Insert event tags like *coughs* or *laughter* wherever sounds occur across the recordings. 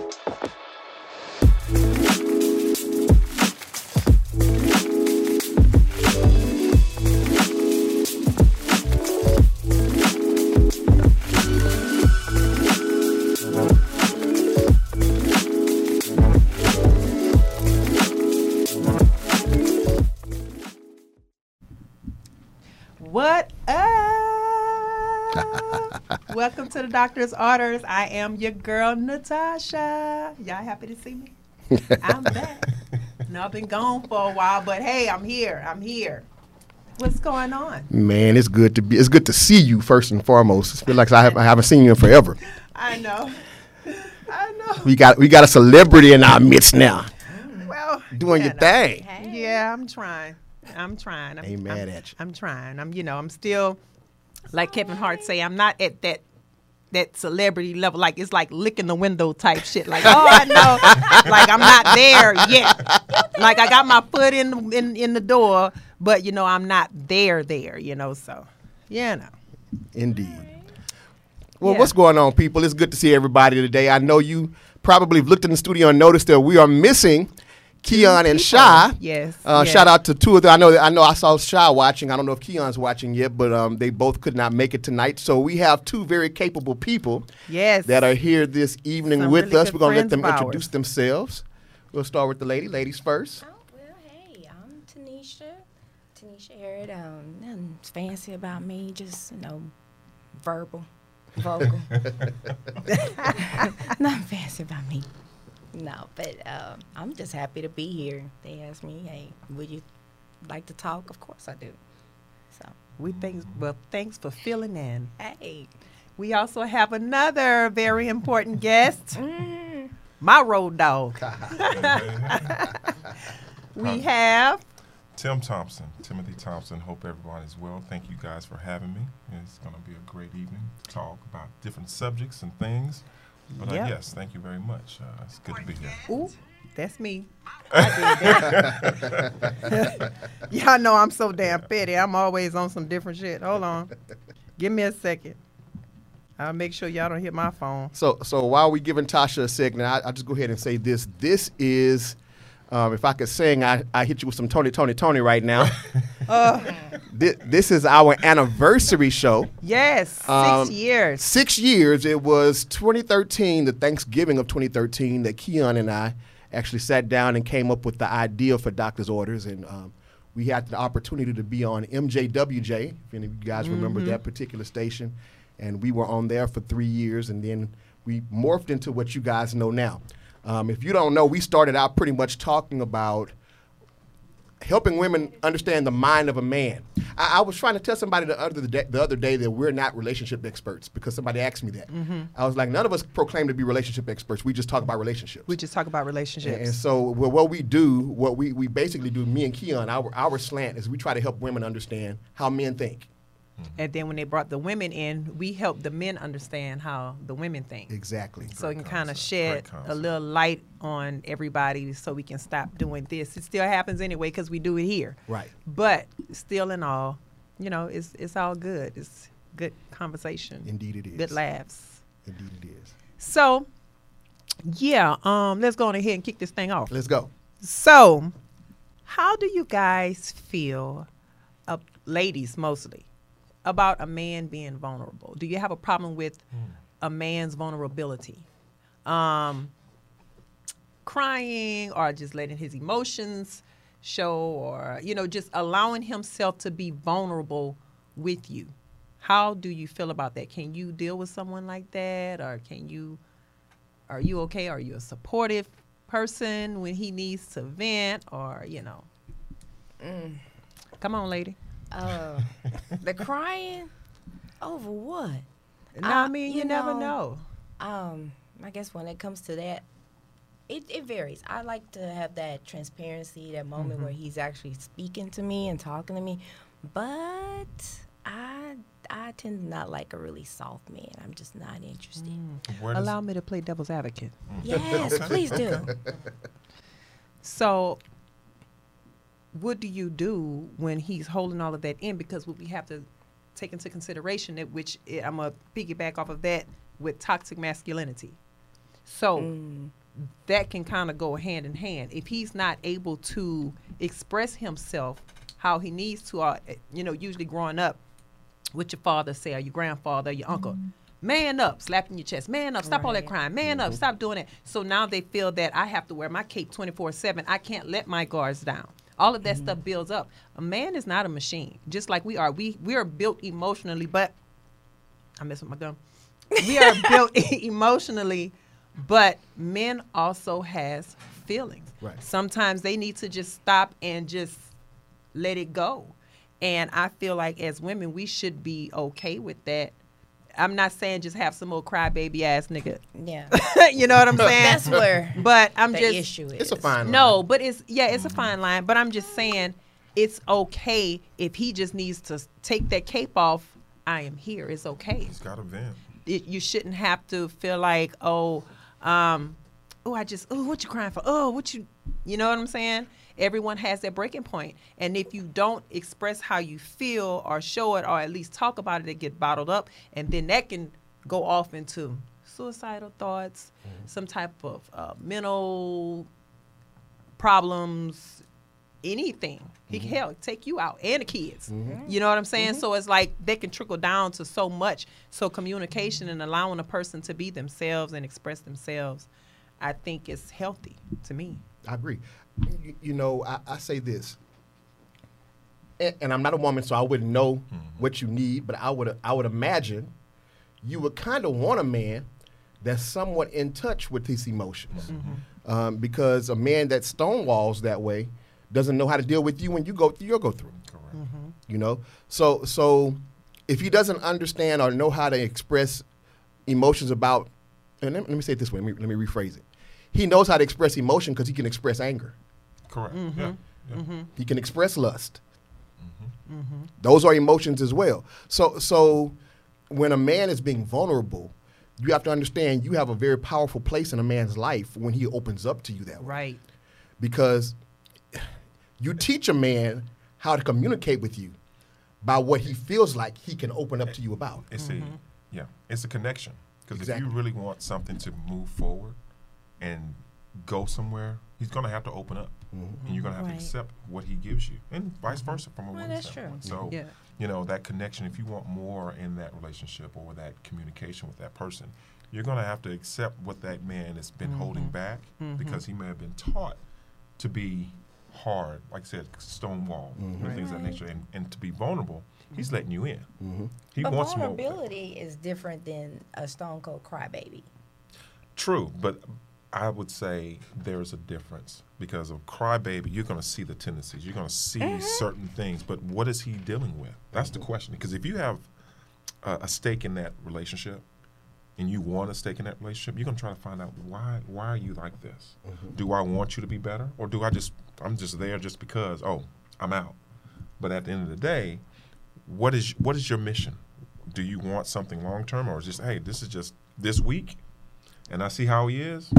you doctor's orders. I am your girl Natasha. Y'all happy to see me? I'm back. *laughs* No, I've been gone for a while, but hey, I'm here. I'm here. What's going on? Man, it's good to be. It's good to see you first and foremost. I feel like I, have, I haven't seen you in forever. *laughs* I know. *laughs* I know. We got we got a celebrity in our midst now, Well, doing you your thing. Yeah, I'm trying. I'm trying. I'm, Ain't mad I'm- at you. I'm trying. I'm, you know, I'm still, like Kevin Hart say, I'm not at that that celebrity level. Like it's like licking the window type shit. Like oh, I know, like I'm not there yet. Like I got my foot in in in the door, but you know I'm not there there. You know, so yeah, no. Indeed. Well, Yeah. what's going on, people? It's good to see everybody today. I know you probably looked in the studio and noticed that we are missing Keon and Shy. Yes, Uh, yes. Shout out to two of them. I know. I know. I saw Shy watching. I don't know if Keon's watching yet, but um, they both could not make it tonight. So we have two very capable people Yes. that are here this evening Some with really us. We're gonna let them of ours. introduce themselves. We'll start with the lady. Ladies first. Oh, well, hey, I'm Tanisha. Tanisha Harrod. Um, nothing fancy about me, just, you know, verbal, vocal. *laughs* *laughs* nothing fancy about me. No, but um, I'm just happy to be here. They asked me, hey, would you like to talk? Of course I do. So, We thanks well, thanks for filling in. hey. We also have another very important guest, *laughs* Mm, my road dog. *laughs* we have Tim Thompson, Timothy Thompson. Hope everyone is well. Thank you guys for having me. It's going to be a great evening to talk about different subjects and things. But Yep. uh, yes, thank you very much. Uh, it's good to be here. Ooh, that's me. *laughs* I that. *laughs* Y'all know I'm so damn petty. I'm always on some different shit. Hold on. Give me a second. I'll make sure y'all don't hit my phone. So, so while we giving Tasha a second, I, I'll just go ahead and say this. This is, um, if I could sing, I, I hit you with some Tony, Tony, Tony right now. *laughs* this, this is our anniversary show. Yes, six Um, years. Six years. It was 2013, the Thanksgiving of 2013, that Keon and I actually sat down and came up with the idea for Doctor's Orders. And um, we had the opportunity to be on MJWJ, if any of you guys remember that particular station. And we were on there for three years. And then we morphed into what you guys know now. Um, if you don't know, we started out pretty much talking about helping women understand the mind of a man. I, I was trying to tell somebody the other day, the other day that we're not relationship experts because somebody asked me that. I was like, none of us proclaim to be relationship experts. We just talk about relationships. We just talk about relationships. and so well, what we do, what we, we basically do, me and Keon, our, our slant is we try to help women understand how men think. And then when they brought the women in, we helped the men understand how the women think. Exactly. So we can kind of shed a little light on everybody so we can stop doing this. It still happens anyway because we do it here. Right. But still in all, you know, it's it's all good. It's good conversation. Indeed it is. Good laughs. Indeed it is. So yeah, um, let's go on ahead and kick this thing off. Let's go. So, how do you guys feel, uh, ladies mostly, about a man being vulnerable? Do you have a problem with a man's vulnerability? Um, crying or just letting his emotions show or, you know, just allowing himself to be vulnerable with you? How do you feel about that? Can you deal with someone like that or can you are you okay? Are you a supportive person when he needs to vent or, you know? Come on, lady. Uh, the crying over what? No, I Uh, mean, you, you never know, know. Um, I guess when it comes to that, it, it varies. I like to have that transparency, that moment Mm-hmm. where he's actually speaking to me and talking to me. But I I tend to not like a really soft man. I'm just not interested. Where does- Allow me to play devil's advocate. Yes, please do. *laughs* So, what do you do when he's holding all of that in? Because what we have to take into consideration, that which eh, I'm gonna piggyback off of that with toxic masculinity. So Mm. that can kind of go hand in hand. If he's not able to express himself how he needs to, uh, you know, usually growing up, what your father say or your grandfather, or your uncle, man up, slapping your chest, man up, stop all that crying, man up, stop doing it. So now they feel that I have to wear my cape 24 7. I can't let my guards down. All of that mm-hmm. stuff builds up. A man is not a machine, just like we are. We we are built emotionally, but I mess with my gum. We are *laughs* built *laughs* emotionally, but men also has feelings. Right. Sometimes they need to just stop and just let it go. And I feel like as women, we should be okay with that. I'm not saying just have some old crybaby ass nigga. Yeah. *laughs* you know what I'm *laughs* saying? That's where But I'm the just issue is. It's a fine line. no, but it's yeah, it's a fine line. But I'm just saying it's okay if he just needs to take that cape off. I am here. It's okay. He's got a vent. It, you shouldn't have to feel like oh, um, oh I just oh what you crying for? Oh what you you know what I'm saying? Everyone has their breaking point, and if you don't express how you feel or show it or at least talk about it, it get bottled up, and then that can go off into suicidal thoughts, mm-hmm. some type of uh, mental problems, anything. He can mm-hmm. hell take you out and the kids. Mm-hmm. You know what I'm saying? So it's like they can trickle down to so much. So communication and allowing a person to be themselves and express themselves, I think is healthy to me. I agree. You, you know, I, I say this, and, and I'm not a woman, so I wouldn't know what you need, but I would I would imagine you would kind of want a man that's somewhat in touch with his emotions, um, because a man that stonewalls that way doesn't know how to deal with you when you go through your go through. Correct. You know, so so if he doesn't understand or know how to express emotions about, and let, let me say it this way. Let me, let me rephrase it. He knows how to express emotion because he can express anger. Correct. Mm-hmm. Yeah. yeah. He can express lust. Mm-hmm. Those are emotions as well. So, so when a man is being vulnerable, you have to understand you have a very powerful place in a man's life when he opens up to you that way. Right. Because you teach a man how to communicate with you by what he feels like he can open up to you about. It's Mm-hmm. a yeah, it's a connection. Because if you really want something to move forward and go somewhere, he's gonna have to open up, Mm-hmm. and you're gonna have Right. to accept what he gives you, and vice versa from a Well, woman's that's true. standpoint. So Yeah. you know that connection. If you want more in that relationship or that communication with that person, you're gonna have to accept what that man has been holding Mm-hmm. back because he may have been taught to be hard, like I said, stonewall, and things of that nature, and, and to be vulnerable. He's letting you in. Mm-hmm. He but wants more. vulnerability is different than a stone cold crybaby. True, but I would say there's a difference because of crybaby, you're going to see the tendencies, you're going to see Mm-hmm. certain things, but what is he dealing with? That's the question. Because if you have a, a stake in that relationship, and you want a stake in that relationship, you're going to try to find out why. Why are you like this? Do I want you to be better, or do I just I'm just there just because? Oh, I'm out. But at the end of the day, what is what is your mission? Do you want something long term, or is just hey, this is just this week, and I see how he is.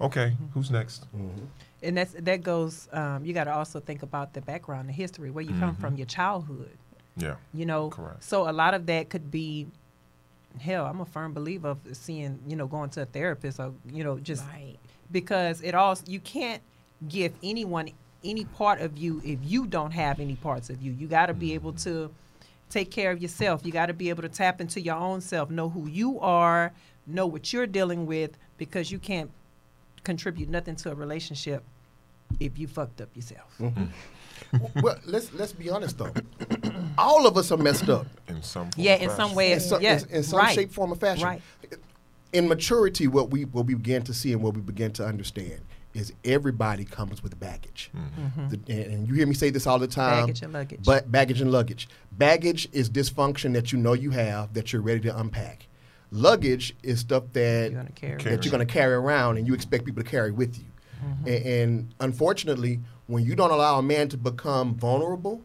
Okay, mm-hmm. who's next? Mm-hmm. And that's that goes. Um, you got to also think about the background, the history, where you come mm-hmm. from, your childhood. Yeah, You know, Correct. so a lot of that could be. Hell, I'm a firm believer of seeing, you know, going to a therapist or, you know, just Right. because it all you can't give anyone any part of you if you don't have any parts of you. You got to be able to take care of yourself. You got to be able to tap into your own self, know who you are, know what you're dealing with because you can't contribute nothing to a relationship if you fucked up yourself. Mm-hmm. well, let's let's be honest though. *coughs* All of us are messed up in some form Yeah, in some fashion. way. in some, yeah, in, in some right. shape, form, or fashion. Right. In maturity, what we what we begin to see and what we begin to understand is everybody comes with baggage. Mm-hmm. Mm-hmm. The- and, and you hear me say this all the time. Baggage and luggage. But baggage and luggage. Baggage is dysfunction that you know you have that you're ready to unpack. Luggage is stuff that You're gonna carry. Carry. that you're going to carry around and you expect people to carry with you. A- And, unfortunately, when you don't allow a man to become vulnerable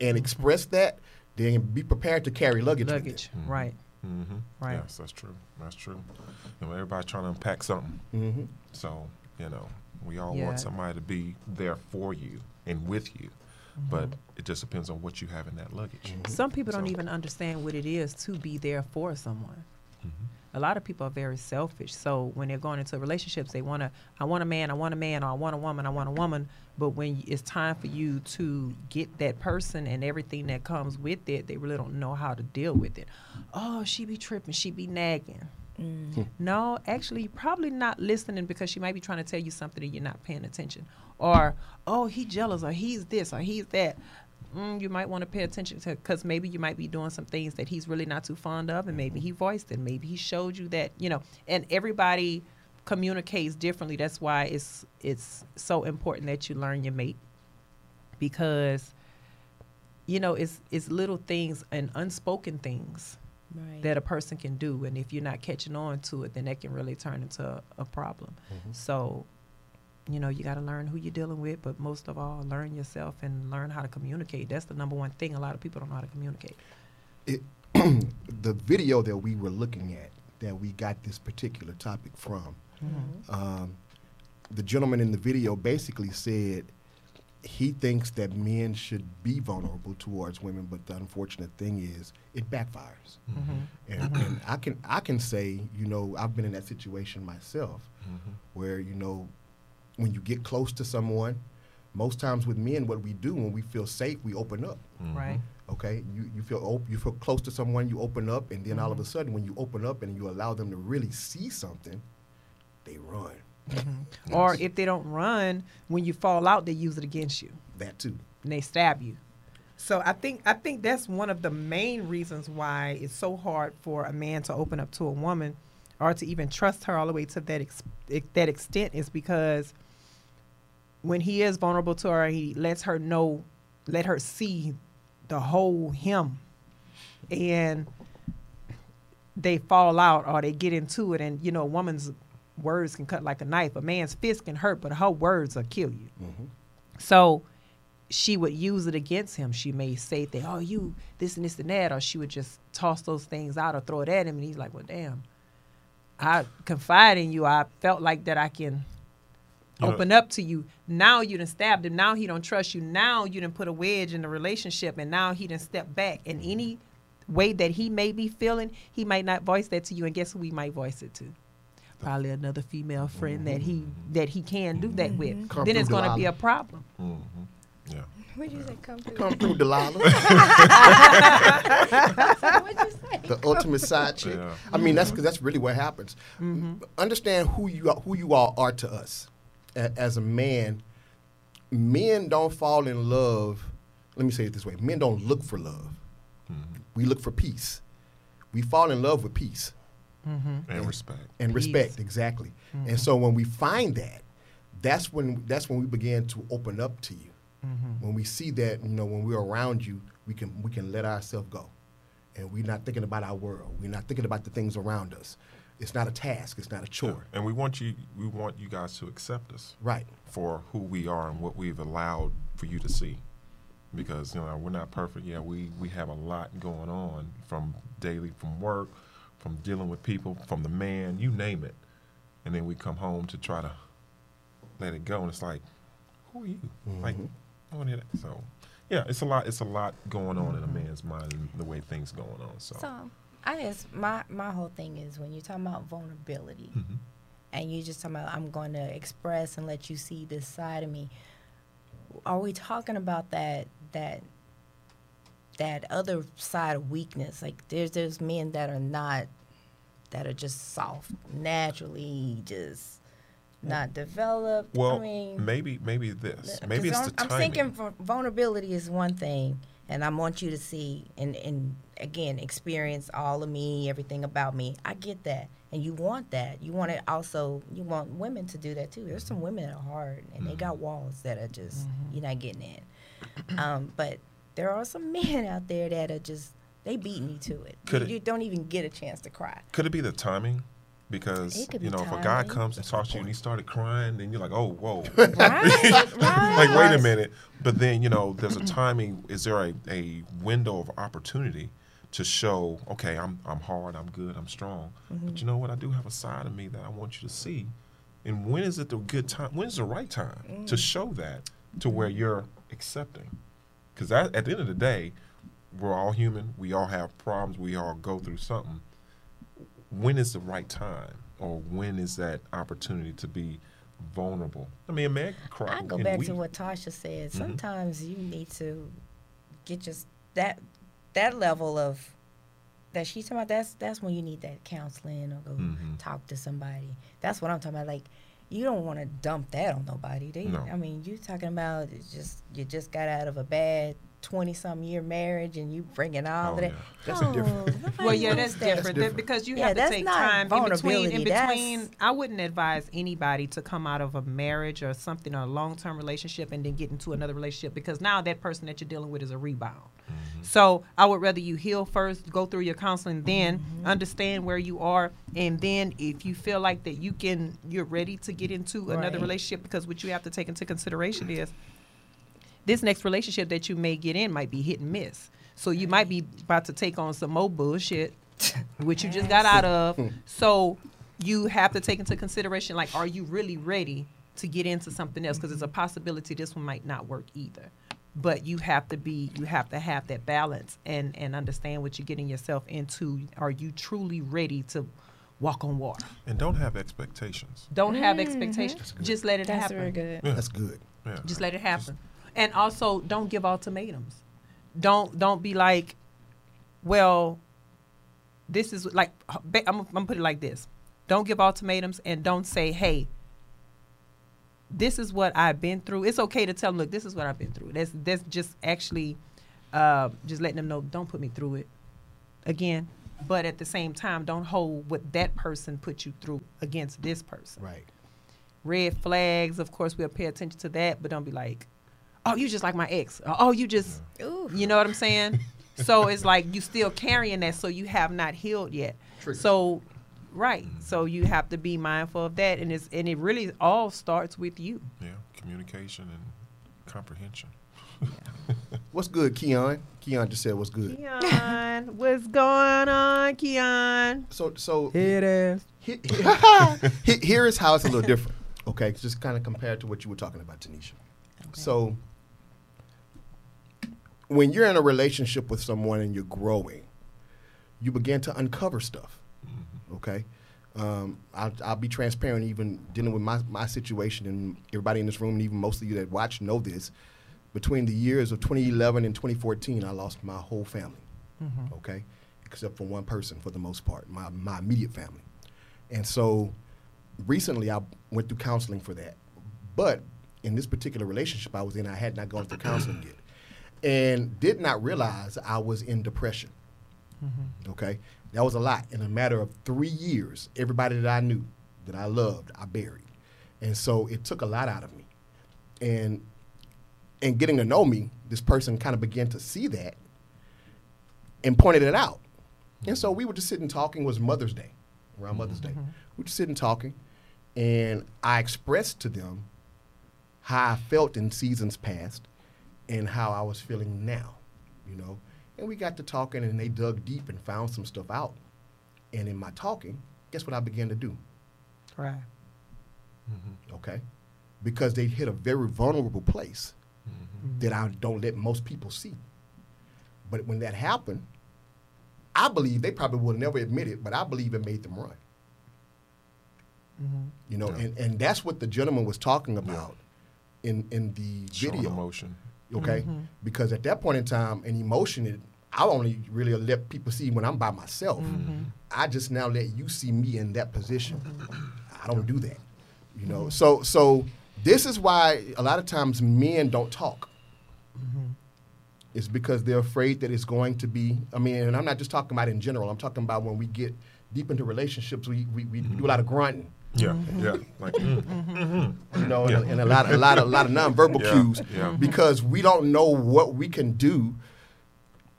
and express that, then be prepared to carry luggage. with luggage. Right. Mm-hmm. Right. Yes, that's true. That's true. You know, everybody's trying to unpack something. you. Mhm. So, you know, we all Yeah. want somebody to be there for you and with you. But it just depends on what you have in that luggage. Some people don't even understand what it is to be there for someone. A lot of people are very selfish. So when they're going into relationships, they want to, I want a man, I want a man, or I want a woman, I want a woman. But when it's time for you to get that person and everything that comes with it, they really don't know how to deal with it. Oh, she be tripping, she be nagging. Mm. Hmm. No, actually, probably not listening because she might be trying to tell you something and you're not paying attention. Or, oh, he jealous, or he's this, or he's that. Mm, you might want to pay attention to because maybe you might be doing some things that he's really not too fond of, and maybe he voiced it. Maybe he showed you that, you know. And everybody communicates differently. That's why it's it's so important that you learn your mate because you know it's it's little things and unspoken things Right. that a person can do and if you're not catching on to it then that can really turn into a, a problem so you know you got to learn who you're dealing with but most of all learn yourself and learn how to communicate. That's the number one thing a lot of people don't know how to communicate. It, *clears throat* the video that we were looking at that we got this particular topic from mm-hmm. um, the gentleman in the video basically said he thinks that men should be vulnerable towards women but the unfortunate thing is it backfires. Mm-hmm. Mm-hmm. And, and i can i can say you know i've been in that situation myself where you know when you get close to someone most times with men what we do when we feel safe we open up. Mm-hmm. Right. Okay? You, you feel op- you feel close to someone you open up and then all of a mm-hmm. sudden when you open up and you allow them to really see something they run. Mm-hmm. *laughs* Or if they don't run when you fall out they use it against you. That too. And they stab you. So I think I think that's one of the main reasons why it's so hard for a man to open up to a woman or to even trust her all the way to that ex- ex- that extent is because when he is vulnerable to her, he lets her know, let her see the whole him, and they fall out or they get into it, and you know, a woman's words can cut like a knife. A man's fist can hurt, but her words will kill you. Mm-hmm. So she would use it against him. She may say that, oh, you this and this and that, or she would just toss those things out or throw it at him, and he's like, well, damn, I confide in you. I felt like that I can You open up to you. Now you done stabbed him. Now he don't trust you. Now you done put a wedge in the relationship, and now he done step back. And any way that he may be feeling, he might not voice that to you. And guess who he might voice it to? Probably another female friend that he that he can do that with. Come then it's going to be a problem. Mm-hmm. Yeah. What'd you say? Come through. come through delilah *laughs* What'd you say? the ultimate side chick Yeah. i mean that's mm-hmm. because that's really what happens understand who you are, who you all are to us A- as a man men don't fall in love let me say it this way men don't look for love. Mm-hmm. We look for peace. We fall in love with peace. Mm-hmm. And respect. and Peace. respect exactly. And mm-hmm. so when we find that that's when that's when we begin to open up to you. When we see that you know when we're around you we can we can let ourselves go. And we're not thinking about our world. We're not thinking about the things around us it's not a task it's not a chore And we want you we want you guys to accept us right for who we are and what we've allowed for you to see. Because you know we're not perfect. Yeah, we we have a lot going on from daily from work, from dealing with people, from the man, you name it. And then we come home to try to let it go and it's like, who are you? Like mm-hmm. I want to hear that. So yeah, it's a lot it's a lot going on in a mm-hmm. man's mind and the way things going on. So, So I guess my my whole thing is when you're talking about vulnerability, Mhm. and you just talking about I'm going to express and let you see this side of me. Are we talking about that that that other side of weakness? Like there's there's men that are not that are just soft, naturally just not developed. well, I mean, maybe maybe this. Maybe it's the I'm, timing. I'm thinking vul- vulnerability is one thing, and I want you to see and and again experience all of me, everything about me. I get that, and you want that. You want it also. You want women to do that too. There's some women that are hard, and they got walls that are just you're not getting in. Um, but there are some *laughs* men out there that are just they beating you to it. Could you, it- you don't even get a chance to cry. Could it be the timing? Because It you be know, if a guy comes and talks to you and he started crying, then you're like, oh, whoa, *laughs* Right, right. like wait a minute. But then you know, there's a timing. Is there a, a window of opportunity to show, okay, I'm I'm hard, I'm good, I'm strong. But you know what? I do have a side of me that I want you to see. And when is it the good time? When is the right time to show that to where you're accepting? Because at the end of the day, we're all human. We all have problems. We all go through something when is the right time, or when is that opportunity to be vulnerable? I mean, a man can cry. I go back weep. to what Tasha said. Mm-hmm. Sometimes you need to get just that that level of that she's talking about. That's that's when you need that counseling or go Mhm. talk to somebody. That's what I'm talking about. Like you don't want to dump that on nobody. They, No. I mean, you talking about just you just got out of a bad twenty some year marriage and you bringing all Oh, of that. yeah. That's a different- *laughs* Well, yeah, that's that. different, That's different. because you Yeah, have to take time in between. In vulnerability, that's- between, I wouldn't advise anybody to come out of a marriage or something, or a long-term relationship, and then get into another relationship because now that person that you're dealing with is a rebound. So I would rather you heal first, go through your counseling, then Mm-hmm. understand where you are, and then if you feel like that you can, you're ready to get into another relationship. Because what you have to take into consideration is this next relationship that you may get in might be hit and miss. So you might be about to take on some more bullshit, *laughs* which you just got out of. *laughs* So you have to take into consideration, like, are you really ready to get into something else? Because it's a possibility this one might not work either. But you have to be, you have to have that balance and and understand what you're getting yourself into. Are you truly ready to walk on water? and don't have expectations. Don't have mm-hmm. expectations. Just let it That's happen. very good. Yeah. That's good. Yeah. Just let it happen. And also, don't give ultimatums. Don't don't be like, well, this is like I'm, I'm gonna put it like this. Don't give ultimatums and don't say, hey, this is what I've been through. It's okay to tell them, look, this is what I've been through. That's that's just actually uh, just letting them know, don't put me through it again. But at the same time, don't hold what that person put you through against this person Right. red flags. Of course, we'll pay attention to that, but don't be like, "Oh, you just like my ex." Or, "Oh, you just," Ooh. you know what I'm saying? *laughs* so it's like you still carrying that, so you have not healed yet. Triggers. So, right. Mm-hmm. So you have to be mindful of that, and it's and it really all starts with you. Yeah, communication and comprehension. *laughs* What's good, Keon? Keon just said what's good. Keon, *laughs* what's going on, Keon? So so It is. *laughs* he- he- here is how it's a little different. Okay, just kind of compared to what you were talking about, Tanisha. So when you're in a relationship with someone and you're growing, you begin to uncover stuff. Okay, um, I'll, I'll be transparent. Even dealing with my my situation, and everybody in this room, and even most of you that watch, know this. Between the years of 2011 and 2014, I lost my whole family. Okay, except for one person for the most part, my my immediate family. And so recently I went through counseling for that. But in this particular relationship I was in, I had not gone through counseling yet. And did not realize I was in depression. Okay? That was a lot. In a matter of three years, everybody that I knew, that I loved, I buried. And so it took a lot out of me. And and getting to know me, this person kind of began to see that and pointed it out. And so we were just sitting talking. It was Mother's Day, around Mother's Day. Mm-hmm. We were just sitting talking, and I expressed to them how I felt in seasons past and how I was feeling now, you know. And we got to talking, and they dug deep and found some stuff out. And in my talking, guess what I began to do? Right. Mm-hmm. Okay, because they hit a very vulnerable place mm-hmm. that I don't let most people see. But when that happened, I believe they probably will never admit it, but I believe it made them run. Mm-hmm. You know, Yeah. and, and that's what the gentleman was talking about in in the Showing video. emotion. Okay, because at that point in time, an emotion, it, I only really let people see when I'm by myself. Mm-hmm. I just now let you see me in that position. I don't do that. You know, mm-hmm. so so this is why a lot of times men don't talk. Mm-hmm. It's because they're afraid that it's going to be. I mean, and I'm not just talking about in general. I'm talking about when we get deep into relationships, we we, we do a lot of grunting. Yeah, yeah. Like, mm, you know, Yeah. and, and a lot, a lot, of, a lot of nonverbal *laughs* Yeah, cues, yeah. because we don't know what we can do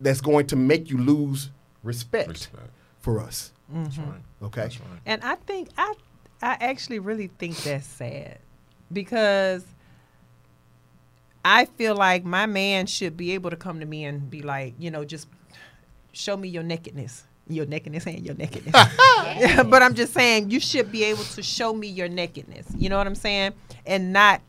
that's going to make you lose respect, respect. for us. That's mm-hmm. right. Okay, That's right. And I think I I actually really think that's sad because I feel like my man should be able to come to me and be like, you know, just show me your nakedness. Your nakedness and your nakedness. *laughs* *laughs* but I'm just saying you should be able to show me your nakedness. You know what I'm saying? And not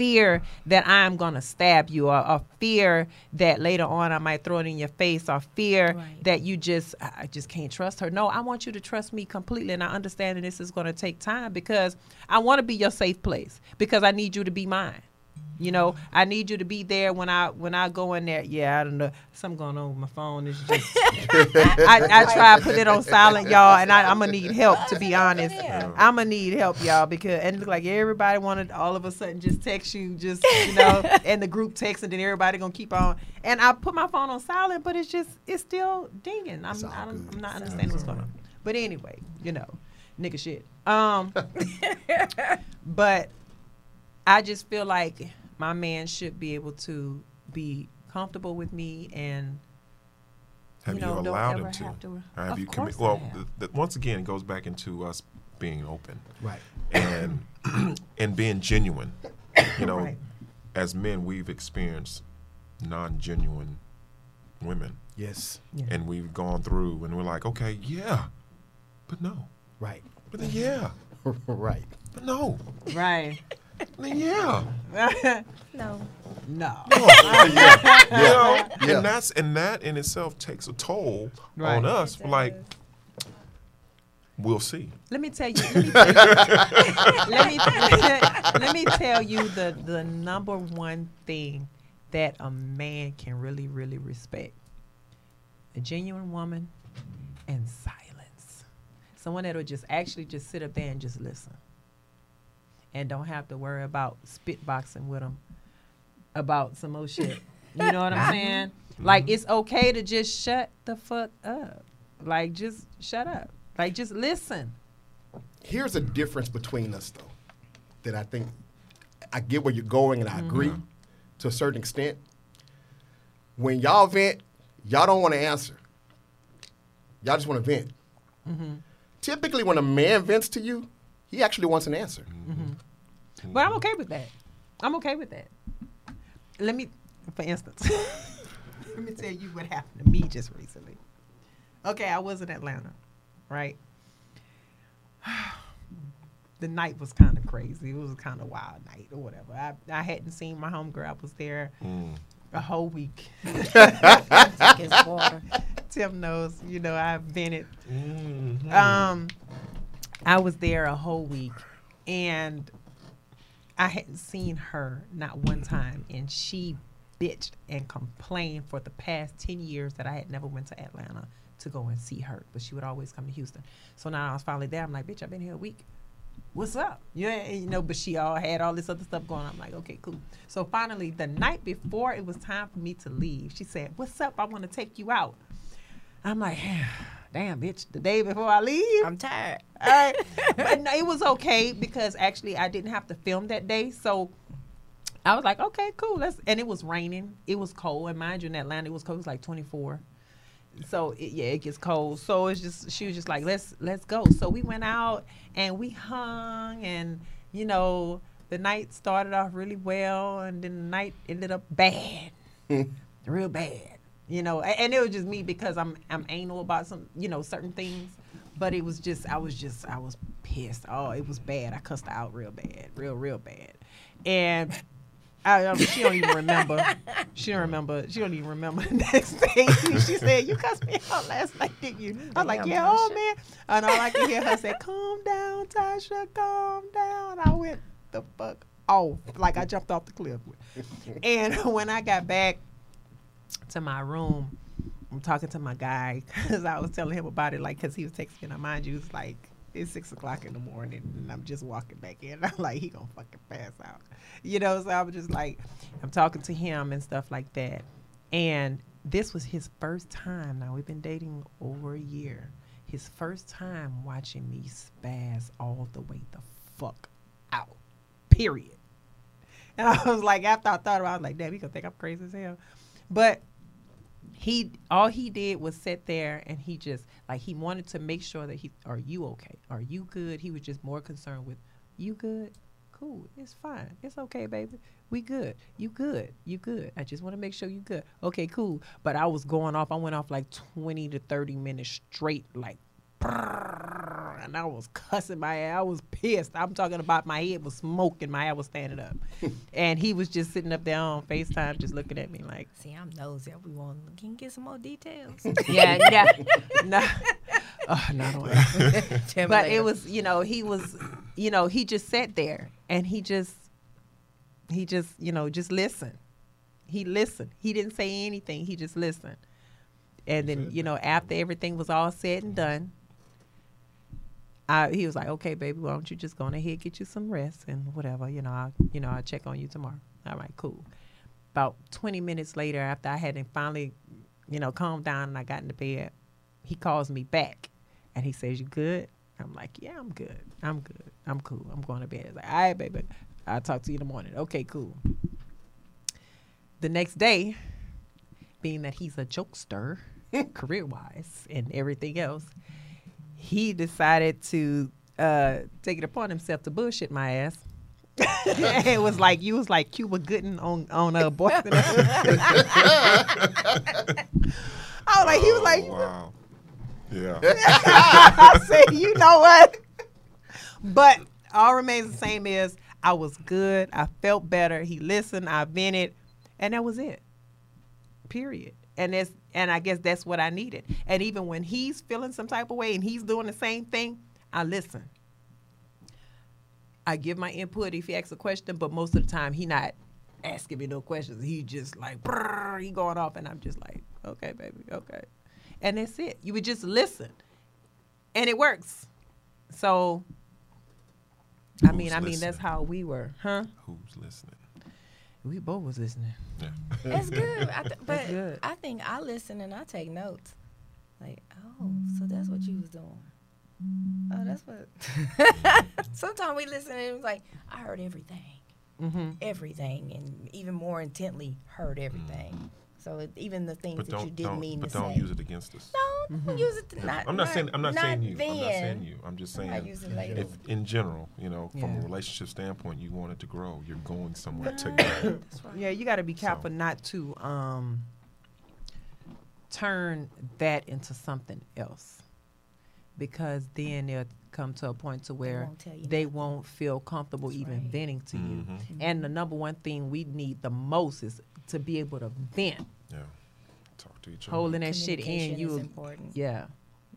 fear that I'm gonna stab you, or, or fear that later on I might throw it in your face, or fear Right. that you just I just can't trust her. No, I want you to trust me completely, and I understand that this is gonna take time because I want to be your safe place because I need you to be mine. You know, I need you to be there when I when I go in there. Yeah, I don't know. Something going on with my phone. It's just I, I try to put it on silent, y'all, and I, I'm gonna need help to be honest. I'm gonna need help, y'all, because and it look like everybody wanted all of a sudden just text you, just you know, *laughs* and the group text, and then everybody gonna keep on. And I put my phone on silent, but it's just it's still dinging. I'm I don't. I'm not understanding what's going on. But anyway, you know, nigga shit. Um, *laughs* but I just feel like my man should be able to be comfortable with me and Have you you, know, don't allowed ever him to? have to- Or have Of you course commi- Well, have. the, the, once again, it goes back into us being open Right. and *clears throat* and being genuine. You know, Right. as men, we've experienced non-genuine women, Yes. and we've gone through, and we're like, okay, yeah, but no, Right. but then yeah, *laughs* right. but no, right. But then yeah. *laughs* No. no. *laughs* you know, Yeah. and that's and that in itself takes a toll Right. on us. Like, we'll see. Let me tell you. *laughs* Let me tell you, let me, let me tell you the the number one thing that a man can really really respect: a genuine woman and silence. Someone that'll just actually just sit up there and just listen, and don't have to worry about spitboxing with them about some more shit. You know what I'm *laughs* saying? Like it's okay to just shut the fuck up. Like just shut up. Like just listen. Here's a difference between us, though, that I think I get where you're going, and I agree mm-hmm. to a certain extent. When y'all vent, y'all don't want to answer. Y'all just want to vent. Mm-hmm. Typically, when a man vents to you, he actually wants an answer. But I'm okay with that. I'm okay with that. Let me, for instance, *laughs* let me tell you what happened to me just recently. Okay, I was in Atlanta, right? *sighs* the night was kind of crazy. It was a kind of wild night or whatever. I, I hadn't seen my homegirl. I was there a whole week. *laughs* Tim knows, you know, I've vented Mm-hmm. um, I was there a whole week, and I hadn't seen her not one time, and she bitched and complained for the past ten years that I had never went to Atlanta to go and see her, but she would always come to Houston. So now I was finally there. I'm like, bitch, I've been here a week. What's up? Yeah, you know, but she all had all this other stuff going. on. I'm like, okay, cool. So finally, the night before it was time for me to leave, she said, "What's up? I want to take you out." I'm like, damn, bitch, the day before I leave. I'm tired. All right. *laughs* but no, it was okay because actually I didn't have to film that day. So I was like, okay, cool. Let's and it was raining. It was cold. And mind you, in Atlanta it was cold. It was like 24. So it, yeah, it gets cold. So it's just she was just like, let's let's go. So we went out and we hung and you know the night started off really well and then the night ended up bad, *laughs* real bad. You know, and it was just me because I'm I'm anal about some you know certain things. But it was just I was just I was pissed. Oh, it was bad. I cussed her out real bad, real real bad, and. I, um, she don't even remember. She don't remember. She don't even remember *laughs* the next day. She said, "You cussed me out last night, didn't you?" I was like, "Yeah, oh man." And all I could hear her say, "Calm down, Tasha. Calm down." I went the fuck off, like I jumped off the cliff. And *laughs* when I got back to my room, I'm talking to my guy *laughs* because I was telling him about it, like, because he was texting I mind you, it's like it's six o'clock in the morning, and I'm just walking back in. *laughs* I'm like, he gonna fucking pass out, you know. So I was just like, I'm talking to him and stuff like that. And this was his first time. Now we've been dating over a year. His first time watching me spaz all the way the fuck out. Period. And I was like, after I thought about, it, I was like, damn, he gonna think I'm crazy as hell. But he all he did was sit there and he just like he wanted to make sure that he are you okay? Are you good? He was just more concerned with you good? Cool. It's fine. It's okay baby. We good. You good. You good. I just want to make sure you good. Okay cool. But i was going off i went off like 20 to 30 minutes straight like and. I was cussing my ass. I was pissed. I'm talking about my head was smoking. My hair was standing up. *laughs* and he was just sitting up there on FaceTime just looking at me like, See, I'm nosy. We want. Can you get some more details? *laughs* yeah, *laughs* yeah. no. Oh, not on but it was you know he was you know he just sat there and he just he just you know just listened he listened he didn't say anything he just listened and then you know after everything was all said and done I, he was like okay baby why don't you just go on ahead get you some rest and whatever you know i you know i'll check on you tomorrow all right cool about 20 minutes later after i had finally you know calmed down and i got into bed he calls me back and he says, You good? I'm like, Yeah, I'm good. I'm good. I'm cool. I'm going to bed. He's like, All right, baby. I'll talk to you in the morning. Okay, cool. The next day, being that he's a jokester, *laughs* career wise, and everything else, he decided to uh, take it upon himself to bullshit my ass. *laughs* it was like you was like Cuba Gooding on on a uh, boy. *laughs* I was like, he was like, Oh, wow. Yeah. *laughs* I said, you know what? But all remains the same is I was good. I felt better. He listened. I vented, and that was it. Period. And that's and I guess that's what I needed. And even when he's feeling some type of way and he's doing the same thing, I listen. I give my input if he asks a question, but most of the time he not asking me no questions. He just like brrr, he going off, and I'm just like, okay, baby, okay, and that's it. You would just listen, and it works. So, I mean, Who's I mean that's how we were, huh? Who's listening? We both was listening. Yeah. That's good. I th- *laughs* but good. I think I listen and I take notes. Like, oh, so that's what you was doing. Oh, that's what. *laughs* Sometimes we listen and it's like, I heard everything, Mm-hmm. everything, and even more intently heard everything. So it, even the things But that you didn't don't mean but to don't use it against us. No, don't use it. To, not, I'm not, saying I'm not, saying you. Then. I'm not saying you. I'm just I saying use it later. if in general, you know, from Yeah. a relationship standpoint, you want it to grow. You're going somewhere together. That's right. Yeah, you got to be careful So- not to um, turn that into something else, because then they'll come to a point to where won't they nothing. won't feel comfortable That's even right. venting to you. Mhm. And the number one thing we need the most is to be able to vent, Yeah. Talk to each other. holding that shit in. Communication You, is important. yeah,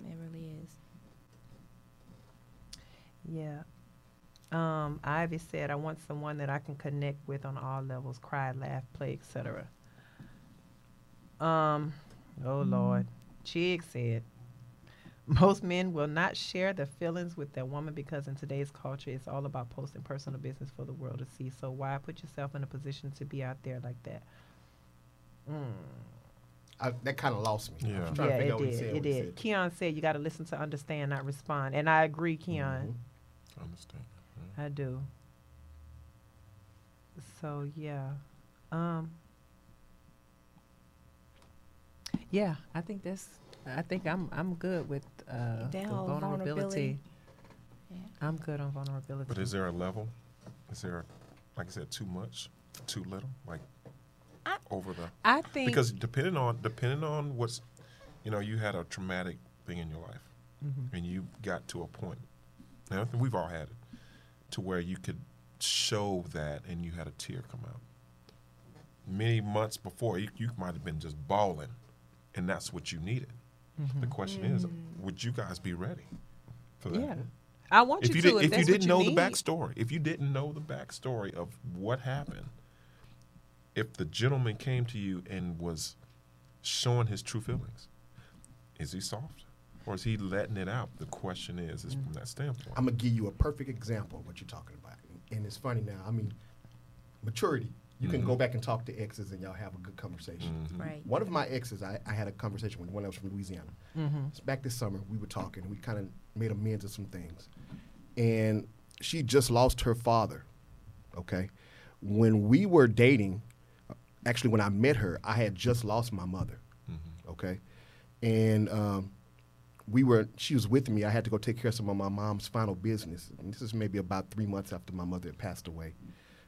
It really is. yeah. Um, Ivy said, "I want someone that I can connect with on all levels: cry, laugh, play, etc." Um, oh Lord, Chig said, "Most men will not share their feelings with their woman because in today's culture, it's all about posting personal business for the world to see. So why put yourself in a position to be out there like that?" Mm. I, that kind of lost me. I Yeah. trying Yeah, to figure it out what he did. said, It did. said. Keon said, "You got to listen to understand, not respond," and I agree, Keon. Mhm. I understand. I do. So yeah, um, yeah, I think that's. I think I'm I'm good with uh, the vulnerability. vulnerability. Yeah. I'm good on vulnerability. But is there a level? Is there, like I said, too much, too little, like I- over the? I think Because depending on depending on what's, you know, you had a traumatic thing in your life, Mhm. and you got to a point. Now I think we've all had it, to where you could show that, and you had a tear come out. Many months before, you, you might have been just bawling, and that's what you needed. Mm-hmm. The question is, would you guys be ready for that? yeah, I want if you, you, to. did, if, if you didn't know what you the need. backstory, if you didn't know the backstory of what happened, if the gentleman came to you and was showing his true feelings, is he soft or is he letting it out? The question is, is from that standpoint. I'm gonna give you a perfect example of what you're talking about, and it's funny now. I mean, maturity. You can go back and talk to exes, and y'all have a good conversation. Mhm. Right. One of my exes, I, I had a conversation with when I was from Louisiana. Mm-hmm. It's back this summer. We were talking. We kind of made amends of some things, and she just lost her father. Okay, when we were dating, actually when I met her, I had just lost my mother. Mhm. Okay, and um, we were. She was with me. I had to go take care of some of my mom's final business. And this is maybe about three months after my mother had passed away,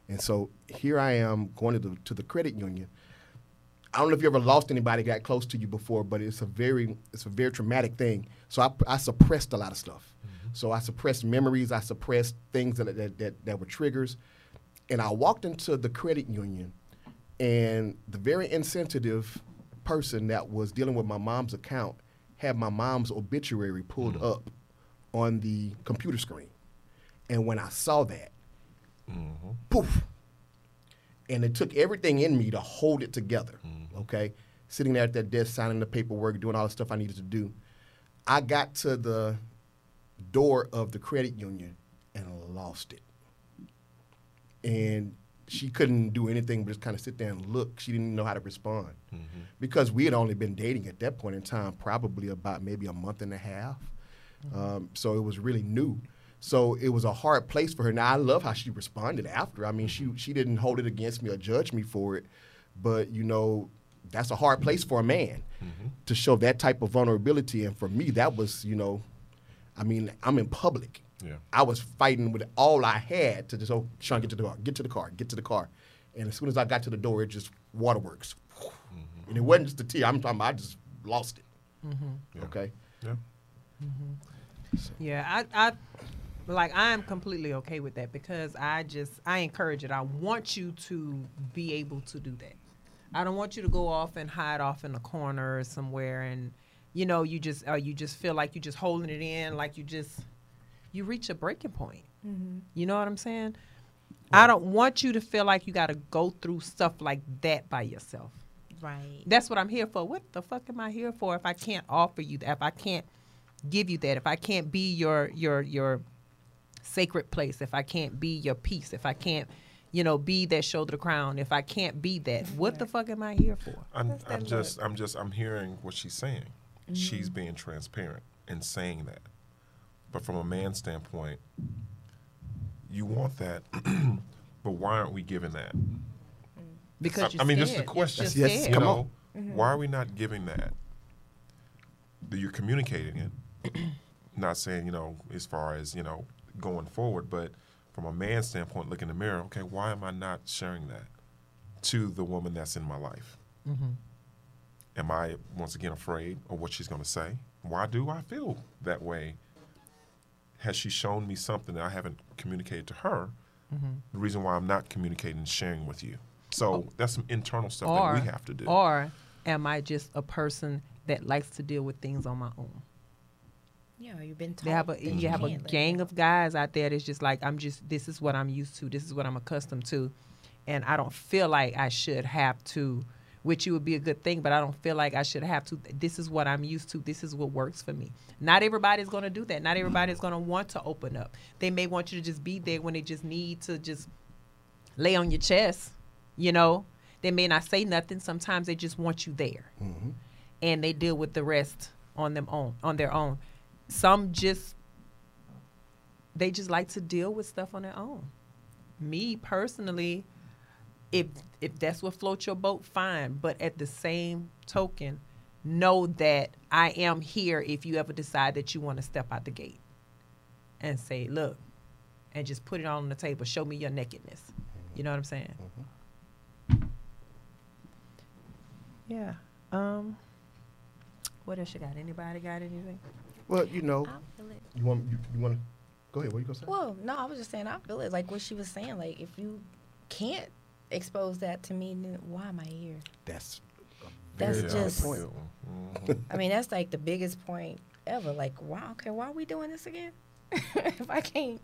and so here I am going to the to the credit union. I don't know if you ever lost anybody got close to you before, but it's a very it's a very traumatic thing. So I, I suppressed a lot of stuff. So I suppressed memories. I suppressed things that, that, that, that were triggers. And I walked into the credit union, and the very insensitive person that was dealing with my mom's account had my mom's obituary pulled mm. up on the computer screen. And when I saw that, mm-hmm. poof, and it took everything in me to hold it together. Mm-hmm. Okay, sitting there at that desk, signing the paperwork, doing all the stuff I needed to do. I got to the door of the credit union and lost it. And she couldn't do anything but just kind of sit there and look. She didn't know how to respond mm-hmm. because we had only been dating at that point in time, probably about maybe a month and a half. Mm-hmm. Um, so it was really new. So it was a hard place for her. Now I love how she responded after. I mean, she mm-hmm. she didn't hold it against me or judge me for it, but you know, that's a hard place for a man to show that type of vulnerability. And for me, that was you know, I mean, I'm in public. Yeah. I was fighting with all I had to just oh, Sean, get to the car, get to the car, get to the car. And as soon as I got to the door, it just waterworks. Mm-hmm. And it wasn't just the tear. I'm talking about I just lost it. Mm-hmm. Yeah. Okay. Yeah. Mm-hmm. Yeah, I, I like I am completely okay with that because I just I encourage it. I want you to be able to do that. I don't want you to go off and hide off in a corner or somewhere and you know you just uh, you just feel like you're just holding it in like you just you reach a breaking point. You know what I'm saying? I don't want you to feel like you got to go through stuff like that by yourself. Right. That's what I'm here for. What the fuck am I here for if I can't offer you that? If I can't give you that? If I can't be your your your sacred place? If I can't be your peace? If I can't, you know, be that shoulder to crown? If I can't be that, what the fuck am I here for? I'm, I'm just, I'm just, I'm hearing what she's saying. She's being transparent and saying that. But from a man's standpoint, you want that, *clears throat* but why aren't we giving that? Because I, you're I mean, this is scared. the question. You're Yes. You come know, on. why mm-hmm. are we not giving that? You're communicating it? *clears throat* not saying you know as far as you know going forward, but from a man's standpoint, look in the mirror. Okay, why am I not sharing that to the woman that's in my life? Mm-hmm. Am I once again afraid of what she's going to say? Why do I feel that way? Has she shown me something that I haven't communicated to her? Mm-hmm. The reason why I'm not communicating and sharing with you. So oh. that's some internal stuff or that we have to do. or am I just a person that likes to deal with things on my own? Yeah, you've been taught. They have a that you have a gang of guys out there that's just like I'm just this is what I'm used to, this is what I'm accustomed to, and I don't feel like I should have to, which you would be a good thing, but I don't feel like I should have to. This is what I'm used to. This is what works for me. Not everybody's going to do that. Not everybody's going to want to open up. They may want you to just be there when they just need to just lay on your chest. You know, they may not say nothing. Sometimes they just want you there mm-hmm. and they deal with the rest on them own on their own. Some just they just like to deal with stuff on their own. Me personally, if if that's what floats your boat, fine. But at the same token, know that I am here if you ever decide that you want to step out the gate and say, look, and just put it on the table. Show me your nakedness. You know what I'm saying? Yeah. Um. What else you got? Anybody got anything? Well, you know, I feel it. you want you, you want to go ahead. What you gonna say? Well, no, I was just saying I feel it. Like what she was saying. Like if you can't expose that to me, then why am I here? That's That's Yeah, just- point. Mhm. I mean, that's like the biggest point ever. Like, why? Okay, why are we doing this again? *laughs* if I can't,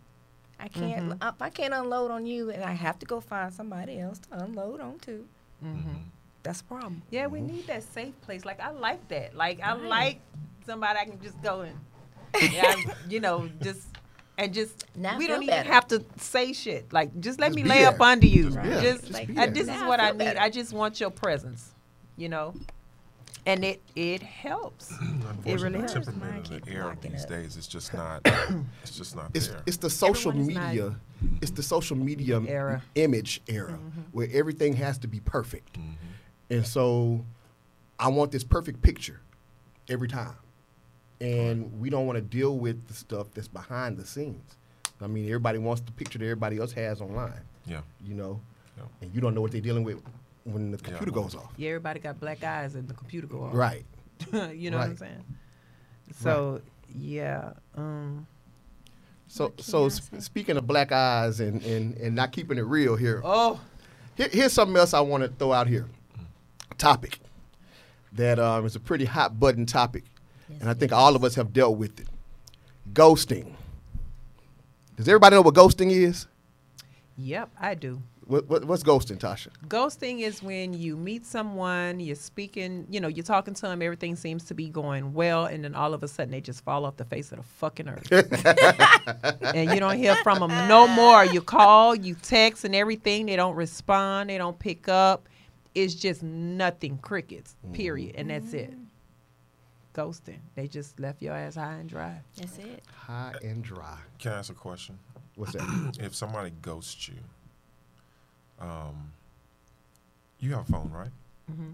I can't. If I can't unload on you, and I have to go find somebody else to unload on to, Mm-hmm. that's a problem. Yeah, we need that safe place. Like I like that. Like I Right. like somebody I can just go and, *laughs* yeah, you know, just and just Now we don't even better. have to say shit. Like just let Just me lay there. up under you. Just be. Just, Just be uh, this Now is what I feel need. better. I just want your presence. You know, and it it helps. *clears throat* it really the hurts. temperament Mine of the keep air these up. days is just not. *coughs* it's just not It's there. it's the social Everyone not- media, it's the social media Era. image era where everything has to be perfect, and so I want this perfect picture every time, and we don't want to deal with the stuff that's behind the scenes. I mean, everybody wants the picture that everybody else has online, yeah. you know, Yeah. and you don't know what they're dealing with when the computer well- goes off. Yeah, everybody got black eyes and the computer go off. Right. *laughs* you know what I'm Right. saying? So yeah, um, So, so sp- speaking of black eyes and, and, and not keeping it real here, Oh, here, here's something else I want to throw out here. A topic that um, is a pretty hot button topic, and I think all of us have dealt with it. Ghosting. Does everybody know what ghosting is? yep, I do. What, what, what's ghosting, Tasha? Ghosting is when you meet someone, you're speaking, you know, you're talking to them, everything seems to be going well, and then all of a sudden they just fall off the face of the fucking earth. *laughs* and you don't hear from them no more. You call, you text, and everything. They don't respond, they don't pick up. It's just nothing, crickets, period. And that's it. Ghosting. They just left your ass high and dry. That's it. High and dry. Can I ask a question? What's that? *clears throat* if somebody ghosts you, um, you have a phone, right? Mm-hmm.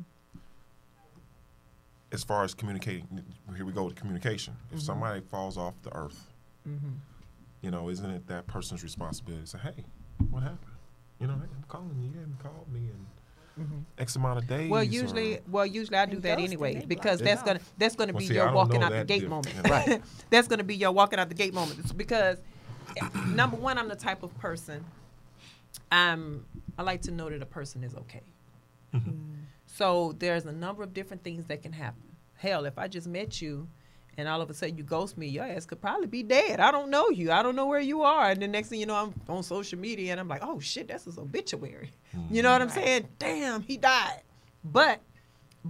As far as communicating, here we go with communication. If somebody falls off the earth, Mm-hmm. you know, isn't it that person's responsibility to say, "Hey, what happened? You know, hey, I'm calling you. You haven't called me in X amount of days." Mm-hmm. Well, or- usually, well, usually I do that anyway because that's gonna that's gonna Well, be see, your walking out the gate diff- moment. Right. *laughs* that's gonna be your walking out the gate moment. It's because number one, I'm the type of person. I'm I like to know that a person is okay. So there's a number of different things that can happen. Hell, if I just met you and all of a sudden you ghost me, your ass could probably be dead. I don't know you. I don't know where you are. And the next thing you know, I'm on social media and I'm like, oh shit, that's his obituary. *laughs* You know what I'm saying? Damn, he died. But,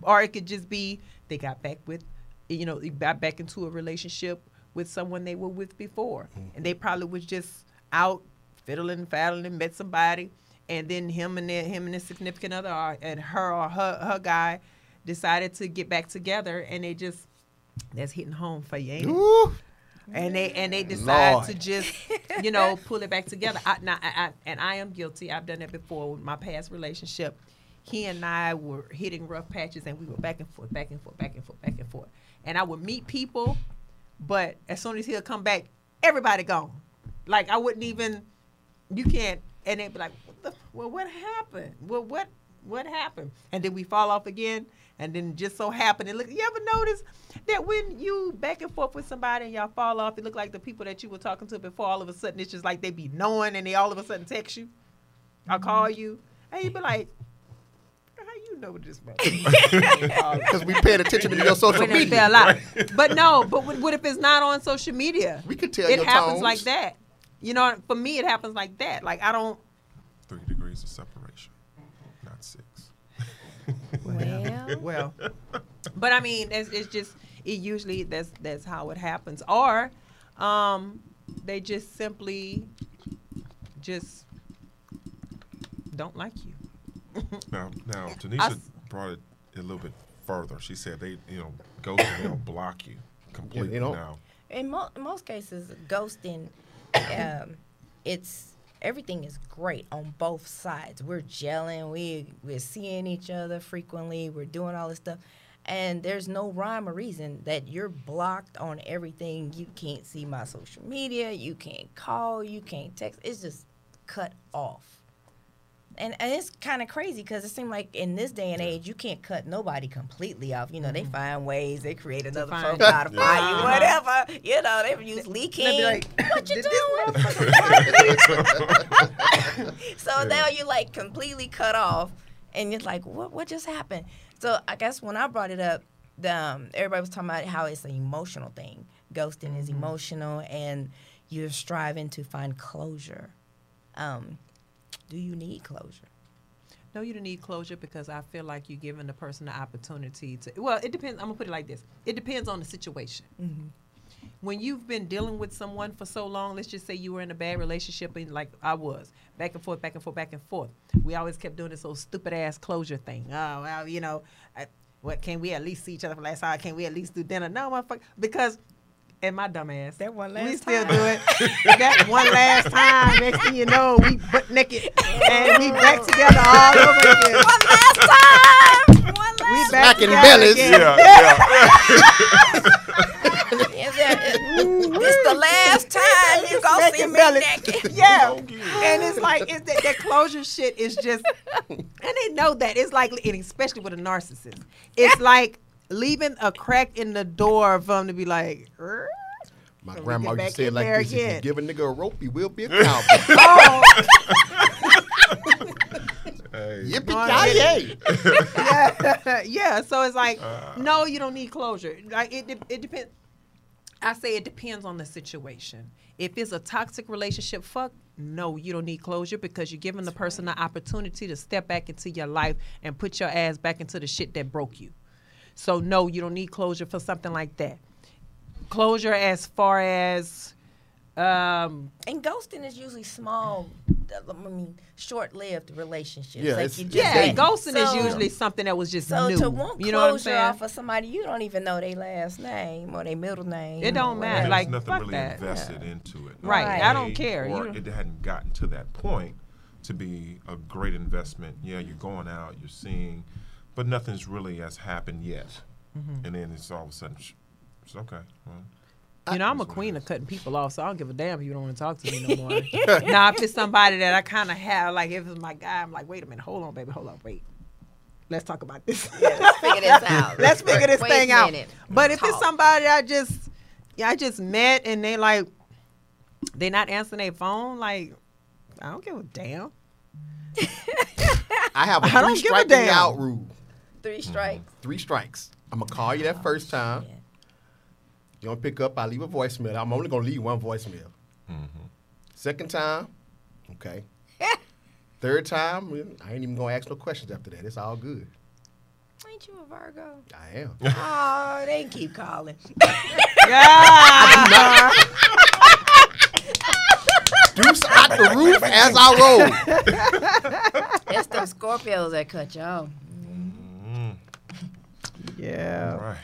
or it could just be they got back with, you know, they got back into a relationship with someone they were with before. Mm-hmm. And they probably was just out fiddling, faddling, met somebody. And then him and their, him and his significant other, or, and her or her, her guy, decided to get back together, and they just that's hitting home for you, ain't it? And they and they decide Lord. to just you know *laughs* pull it back together. I, now, I, I, and I am guilty. I've done that before with my past relationship. He and I were hitting rough patches, and we were back and forth, back and forth, back and forth, back and forth. And I would meet people, but as soon as he'll come back, everybody gone. Like I wouldn't even. You can't. And they'd be like, what the, "Well, what happened? Well, what what happened?" And then we fall off again. And then just so happened, it look. You ever notice that when you back and forth with somebody and y'all fall off, it look like the people that you were talking to before, all of a sudden it's just like they be knowing and they all of a sudden text you, or mm-hmm. call you, and you be like, "How you know this?" motherfucker?" *laughs* Because *laughs* we paying attention to your social when it media. fell out. But no, but what, what if it's not on social media? We could tell it your happens tones. like that. You know, for me, it happens like that. Like I don't. three degrees of separation, not six. Well, *laughs* Well, but I mean, it's, it's just it usually that's that's how it happens, or um, they just simply just don't like you. *laughs* Now, now, Tanisha I s- brought it a little bit further. She said they, you know, ghost and *coughs* they'll block you completely don't. now. in mo- most cases, ghosting, um, it's everything is great on both sides. We're gelling, we we're seeing each other frequently, we're doing all this stuff, and there's no rhyme or reason that you're blocked on everything. You can't see my social media, you can't call, you can't text. It's just cut off. And, and it's kind of crazy because it seems like in this day and age you can't cut nobody completely off. You know they find ways. They create another find- profile to *laughs* find you, whatever. You know they use Lee They'll be King. like, *laughs* what you doing? *laughs* so now you're like completely cut off, and you're like, what what just happened? So I guess when I brought it up, the, um, everybody was talking about how it's an emotional thing. Ghosting is emotional, and you're striving to find closure. Um, do you need closure? No, you don't need closure because I feel like you're giving the person the opportunity to. Well, it depends. I'm gonna put it like this: it depends on the situation. Mm-hmm. When you've been dealing with someone for so long, let's just say you were in a bad relationship, and like I was, back and forth, back and forth, back and forth. We always kept doing this old stupid ass closure thing. Oh, well, you know, I, what can we at least see each other for the last hour? Can we at least do dinner? No, motherfucker, because. And my dumb ass. That one last we still time. do it. that one last time. Next thing you know, we butt naked and we back together all over again. One last time. One We last. back Smacking together bellies. again. Is that, it's the last time you gonna see me bellies. naked. *laughs* Yeah, and it's like it's that, that closure shit is just, and they know that it's like, and especially with a narcissist, it's like leaving a crack in the door for them to be like? My So grandma get used to say it like there this: If you give a nigga a rope, he will be a *laughs* cowboy. Oh, *laughs* Hey, Yippee Gonna *laughs* yeah, yeah. So it's like, Uh. no, you don't need closure. Like it, de- it depends. I say it depends on the situation. If it's a toxic relationship, fuck no, you don't need closure because you're giving the person the opportunity to step back into your life and put your ass back into the shit that broke you. So no, you don't need closure for something like that. Closure as far as um, And ghosting is usually small. I mean, short-lived relationships. Yeah, like you just yeah, dating. met. ghosting is usually something that was just So new. to want you know what I'm closure saying? off of somebody you don't even know their last name or their middle name. It don't matter, There's like, nothing fuck really that. invested into it. Right, Right. I don't care. Or You- it hadn't gotten to that point to be a great investment. Yeah, you're going out, you're seeing, but nothing's really has happened yet. Mm-hmm. And then it's all of a sudden, sh- it's okay. Well, You know, I'm a queen of cutting people off, so I don't give a damn if you don't want to talk to me no more. *laughs* now, if it's somebody that I kind of have, like if it's my guy, I'm like, wait a minute, hold on, baby, hold on, wait. Let's talk about this. Let's figure this *laughs* out. Let's figure this Wait a thing out. minute. But if it's somebody I just, yeah, I just met and they like, they not answering their phone, like, I don't give a damn. *laughs* I have a I don't three give a striking damn. out rule. Three strikes. Mm-hmm. Three strikes. I'm gonna call you that oh, first time. Yeah. You don't pick up, I leave a voicemail. I'm only gonna leave one voicemail. Mm-hmm. Second time, okay. *laughs* Third time, I ain't even gonna ask no questions after that. It's all good. Ain't you a Virgo? I am. *laughs* Oh, they keep calling. *laughs* Yeah. Deuce out the roof as I roll. It's the Scorpios that cut you off. yeah. right.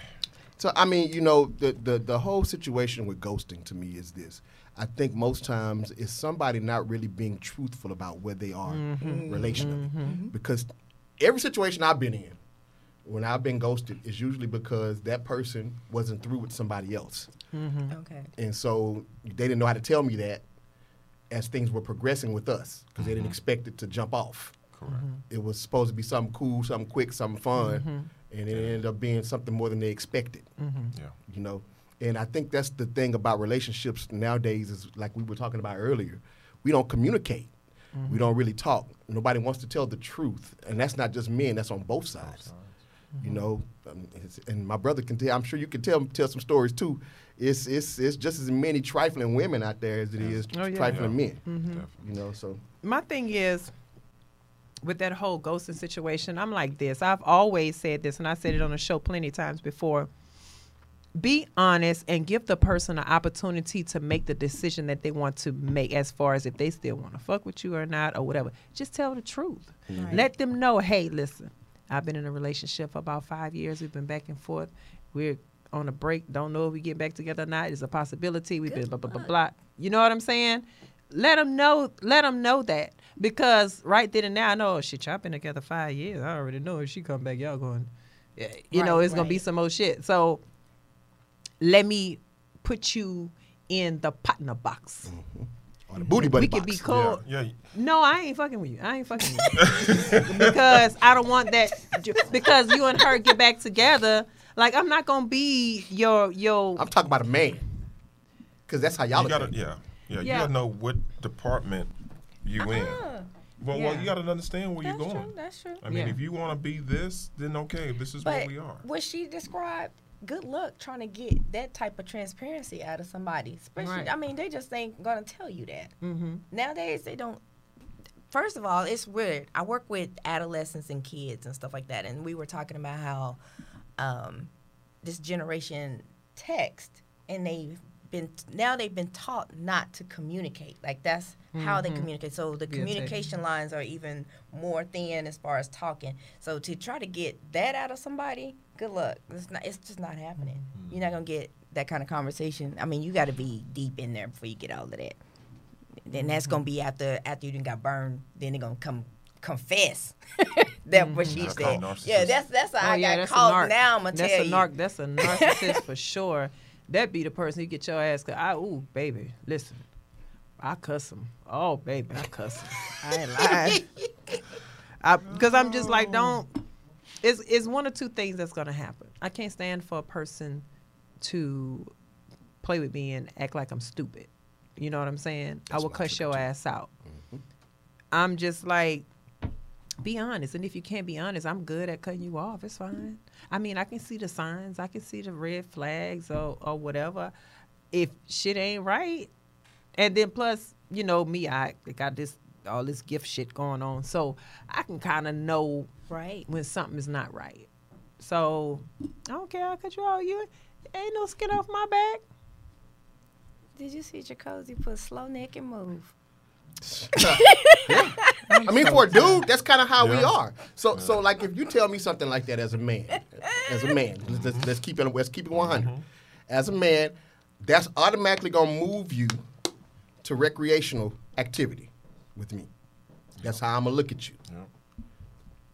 So I mean, you know, the, the the whole situation with ghosting to me is this. I think most times it's somebody not really being truthful about where they are mm-hmm. relationally. Mm-hmm. Because every situation I've been in, when I've been ghosted, is usually because that person wasn't through with somebody else. Mm-hmm. Okay. And so they didn't know how to tell me that as things were progressing with us because they didn't expect it to jump off. Correct. It was supposed to be something cool, something quick, something fun, and it ended up being something more than they expected. Mm-hmm. Yeah. You know, and I think that's the thing about relationships nowadays is like we were talking about earlier. We don't communicate. We mm-hmm. don't really talk. Nobody wants to tell the truth, and that's not just men. That's on both sides. You mm-hmm. know, um, it's, and my brother can tell. I'm sure you can tell tell some stories too. It's it's it's just as many trifling women out there as it is Oh, yeah. trifling Yeah. men. Definitely. You know, so my thing is with that whole ghosting situation, I'm like this. I've always said this, and I said it on the show plenty of times before. Be honest and give the person an opportunity to make the decision that they want to make as far as if they still want to fuck with you or not or whatever. Just tell the truth. Mm-hmm. Let them know, hey, listen, I've been in a relationship for about five years. We've been back and forth. We're on a break. Don't know if we get back together or not. It's a possibility. We've been blah blah blah blah. You know what I'm saying? Let them know. Let them know that because right then and now, I know oh, shit. Y'all been together five years. I already know if she come back, y'all going. Yeah, you know, Right, it's gonna be some old shit. So let me put you in the partner box. Mm-hmm. or the booty buddy we could be cool. Yeah. yeah. No, I ain't fucking with you. I ain't fucking with you *laughs* because I don't want that. Because you and her get back together. Like I'm not gonna be your your. I'm talking about a man, because that's how y'all You gotta, at it. yeah, yeah, You gotta know what department you in. Ah, Well, well, Yeah. you gotta understand where that's you're going. true. That's true. I mean, Yeah. if you want to be this, then okay, this is But where we are. what she described, good luck trying to get that type of transparency out of somebody. Especially, Right. I mean, they just ain't gonna tell you that. Mm-hmm. Nowadays, they don't. First of all, it's weird. I work with adolescents and kids and stuff like that, and we were talking about how um, this generation text, and they've been now they've been taught not to communicate. Like that's how they mm-hmm. communicate. So the Yeah, communication lines are even more thin as far as talking. So to try to get that out of somebody, good luck. It's not. It's just not happening. Mm-hmm. You're not gonna get that kind of conversation. I mean, you got to be deep in there before you get all of that. Then that's gonna mm-hmm. be after after you done got burned. Then they're gonna come confess *laughs* that what she said. Yeah, that's that's how Oh I yeah, got that's a caught. Now I'm gonna that's tell a you. narc. That's a *laughs* narcissist for sure. That be the person who get your ass. Cause I ooh baby, listen, I cuss him. Oh baby, I cuss him. *laughs* I ain't lying. *laughs* I because I'm just like don't. It's it's one or two things that's gonna happen. I can't stand for a person to play with me and act like I'm stupid. You know what I'm saying? I will cuss your too. ass out. Mm-hmm. I'm just like, be honest. And if you can't be honest, I'm good at cutting you off. It's fine. I mean, I can see the signs, I can see the red flags or, or whatever. If shit ain't right, and then plus, you know, me, I got this all this gift shit going on. So I can kind of know Right. when something is not right. So I don't care. I cut you off. You ain't no skin off my back. Did you see Jacuzzi put slow neck and move? I mean, for a dude, that's kind of how we are. So, so like, if you tell me something like that as a man, as a man, let's, let's, let's keep it, let's keep it 100. Mm-hmm. As a man, that's automatically gonna move you to recreational activity with me. That's how I'm gonna look at you. Yep.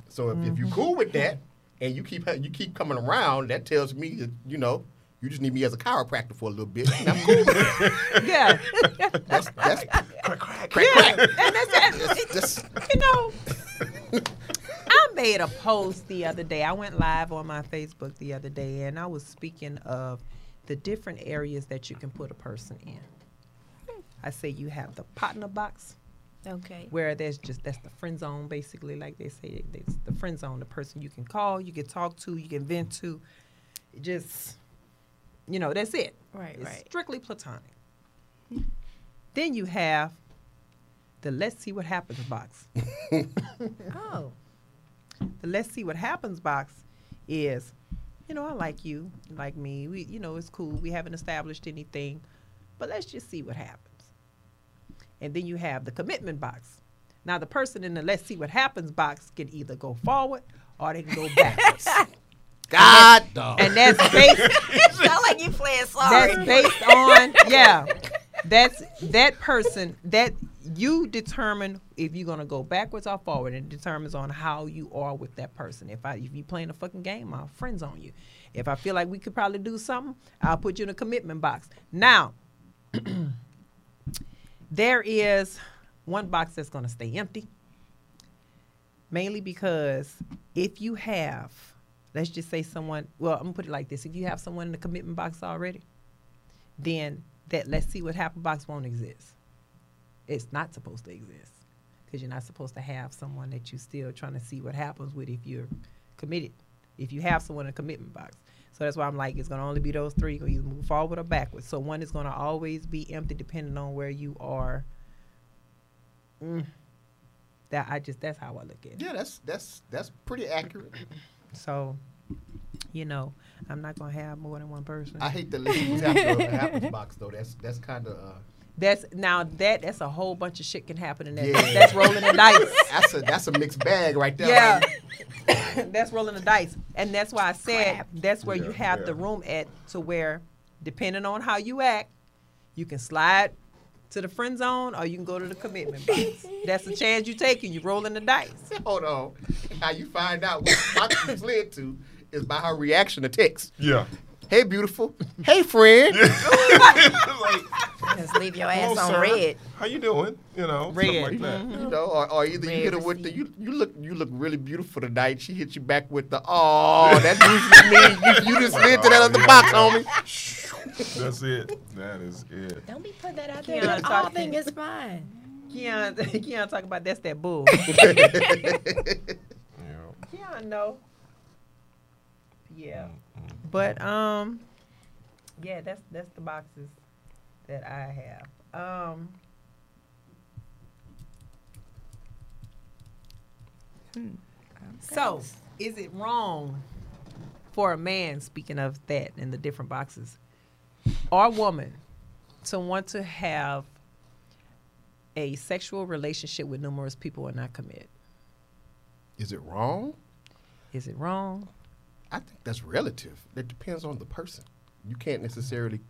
So if, if you mm-hmm. cool with that, and you keep you keep coming around, that tells me that you know you just need me as a chiropractor for a little bit. And *laughs* I'm cool. Yeah. That's that's *laughs* Crack, crack. yeah. And that's, that's, just you know, I made a post the other day. I went live on my Facebook the other day, and I was speaking of the different areas that you can put a person in. I say you have the partner box, Okay. where there's just that's the friend zone, basically, like they say, it's the friend zone, the person you can call, you can talk to, you can vent to, just, you know, that's it. Right, It's right. strictly platonic. then you have the let's see what happens box. *laughs* Oh. The let's see what happens box is, you know, I like you, you like me. We, you know, it's cool. We haven't established anything, but let's just see what happens. And then you have the commitment box. Now, the person in the let's see what happens box can either go forward or they can go *laughs* backwards. God. Dog. and that's based *laughs* *laughs* Sound like you playing sorry. that's based on yeah. That's that person that you determine if you're gonna go backwards or forward and it determines on how you are with that person. If i if you playing a fucking game i'll friends on you. If i feel like we could probably do something i'll put you in a commitment box. Now *clears throat* there is one box that's gonna stay empty mainly because if you have let's just say someone well i'm gonna put it like this. If you have someone in the commitment box already then that let's see what happens box won't exist. It's not supposed to exist because you're not supposed to have someone that you're still trying to see what happens with if you're committed if you have someone in a commitment box. So that's why i'm like it's to only be those three you can move forward or backwards. So one is to always be empty depending on where you are. Mm. that i just that's how i look at it. Yeah, that's that's that's pretty accurate. So, you know, I'm not gonna have more than one person. I hate the listen happens, happens box though. That's that's kind of uh, that's now that that's a whole bunch of shit can happen in that. Yeah. That's rolling the dice. that's a that's a mixed bag right there. Yeah, *coughs* that's rolling the dice, and that's why I said Crap. that's where you Yeah, have the room at to where, depending on how you act, you can slide to the friend zone or you can go to the commitment box. that's the chance you take, and you're rolling the dice. *laughs* Hold on. How you find out what box you slid to is by her reaction to text. Yeah. Hey, beautiful. Hey, friend. *laughs* like, Just leave your ass "Hello, on sir. red. How you doing? You know, Red. something like that. You know, or, or either you hit her with the you you look you look really beautiful tonight. She hits you back with the oh *laughs* that usually means you, you just slid to that other box, homie. That's it. That is it. Don't be putting that out Keon there. All talking. thing is fine. Keon, *laughs* Keon, talk about that's that bull. *laughs* Yeah. Keon, no. Yeah. But um, yeah, that's that's the boxes that I have. Um, so is it wrong for a man? Speaking of that and the different boxes, or woman to want to have a sexual relationship with numerous people and not commit? Is it wrong? Is it wrong? I think that's relative. It depends on the person. You can't necessarily.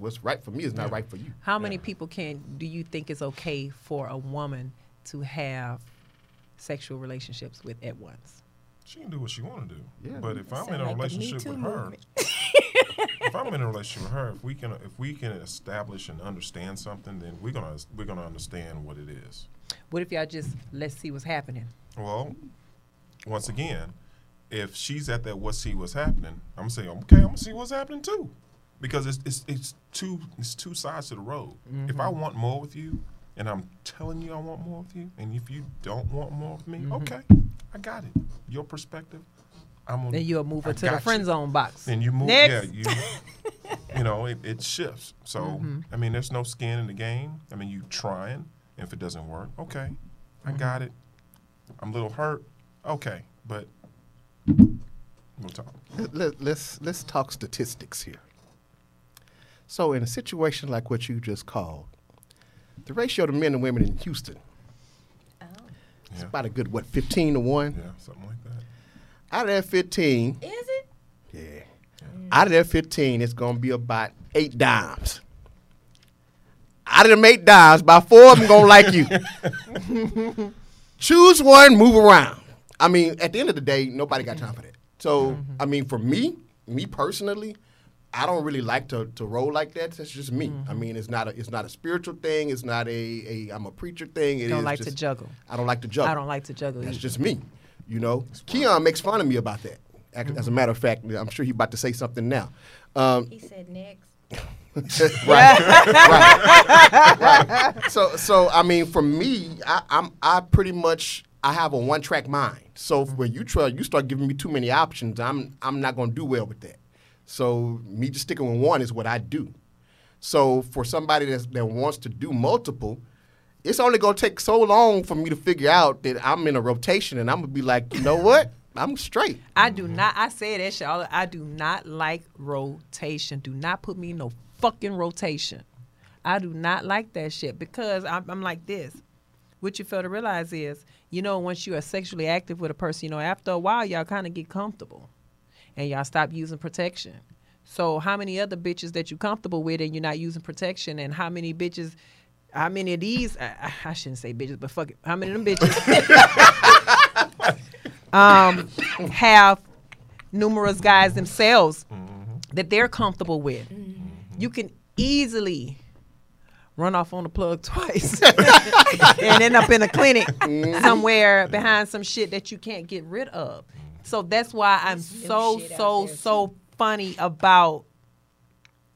What's right for me is not right for you. How many people can do you think is okay for a woman to have sexual relationships with at once? She can do what she want to do. Yeah. But if I'm in a like relationship Too with her, *laughs* if I'm in a relationship with her, if we can if we can establish and understand something, then we're gonna we're gonna understand what it is. What if y'all just let's see what's happening? Well, once again, if she's at that what see what's happening, I'm gonna say, okay, I'm gonna see what's happening too. Because it's it's it's two it's two sides to the road. If I mm-hmm. want more with you, and I'm telling you I want more with you, and if you don't want more with me, mm-hmm. okay, I got it. Your perspective, I'm on. Then you'll move her I to the got friend you. zone box. Then you move, Next. yeah, you, *laughs* you know, it, it shifts. So Mm-hmm. I mean, there's no skin in the game. I mean, you trying. If it doesn't work, okay, I mm-hmm. got it. I'm a little hurt, okay, but we'll talk. Let, let's let's talk statistics here. So, in a situation like what you just called, the ratio of men and women in Houston oh. is Yeah, about a good what, fifteen to one. yeah, something like that. Out of that fifteen, Is it? yeah, out of that fifteen, it's gonna be about eight dimes. Out of them eight dimes, about four of them gonna like you. *laughs* Choose one, move around. I mean, at the end of the day, nobody got time for that. So, mm-hmm. I mean, for me, me personally, I don't really like to, to roll like that. That's just me. I mm-hmm. mean, it's not a it's not a spiritual thing. It's not a, a I'm a preacher thing. It Don't is like to juggle. I don't like to juggle. I don't like to juggle. That's either. just me. You know, Keon makes fun of me about that. Ac- As a mm-hmm. matter of fact, I'm sure he's about to say something now. Um, He said next. *laughs* right, right, right. So, so I mean, for me, I, I'm I pretty much I have a one track mind. So mm-hmm. when you try, you start giving me too many options. I'm I'm not gonna do well with that. So me just sticking with one is what I do. So for somebody that's, that wants to do multiple, it's only gonna take so long for me to figure out that I'm in a rotation, and I'm gonna be like, you know *laughs* what? I'm straight. I do mm-hmm. not. I say that shit. all- I do not like rotation. Do not put me in no fucking rotation. I do not like that shit because I'm, I'm like this. What you fail to realize is, you know, once you are sexually active with a person, you know, after a while, y'all kind of get comfortable, and y'all stop using protection. So how many other bitches that you comfortable with and you're not using protection, and how many bitches, how many of these? I, I- shouldn't say bitches, but fuck it. How many of them bitches? *laughs* um, have numerous guys themselves mm-hmm. that they're comfortable with. Mm-hmm. You can easily run off on the plug *laughs* twice *laughs* and end up in a clinic mm-hmm. somewhere behind some shit that you can't get rid of. So that's why I'm so so there, so funny about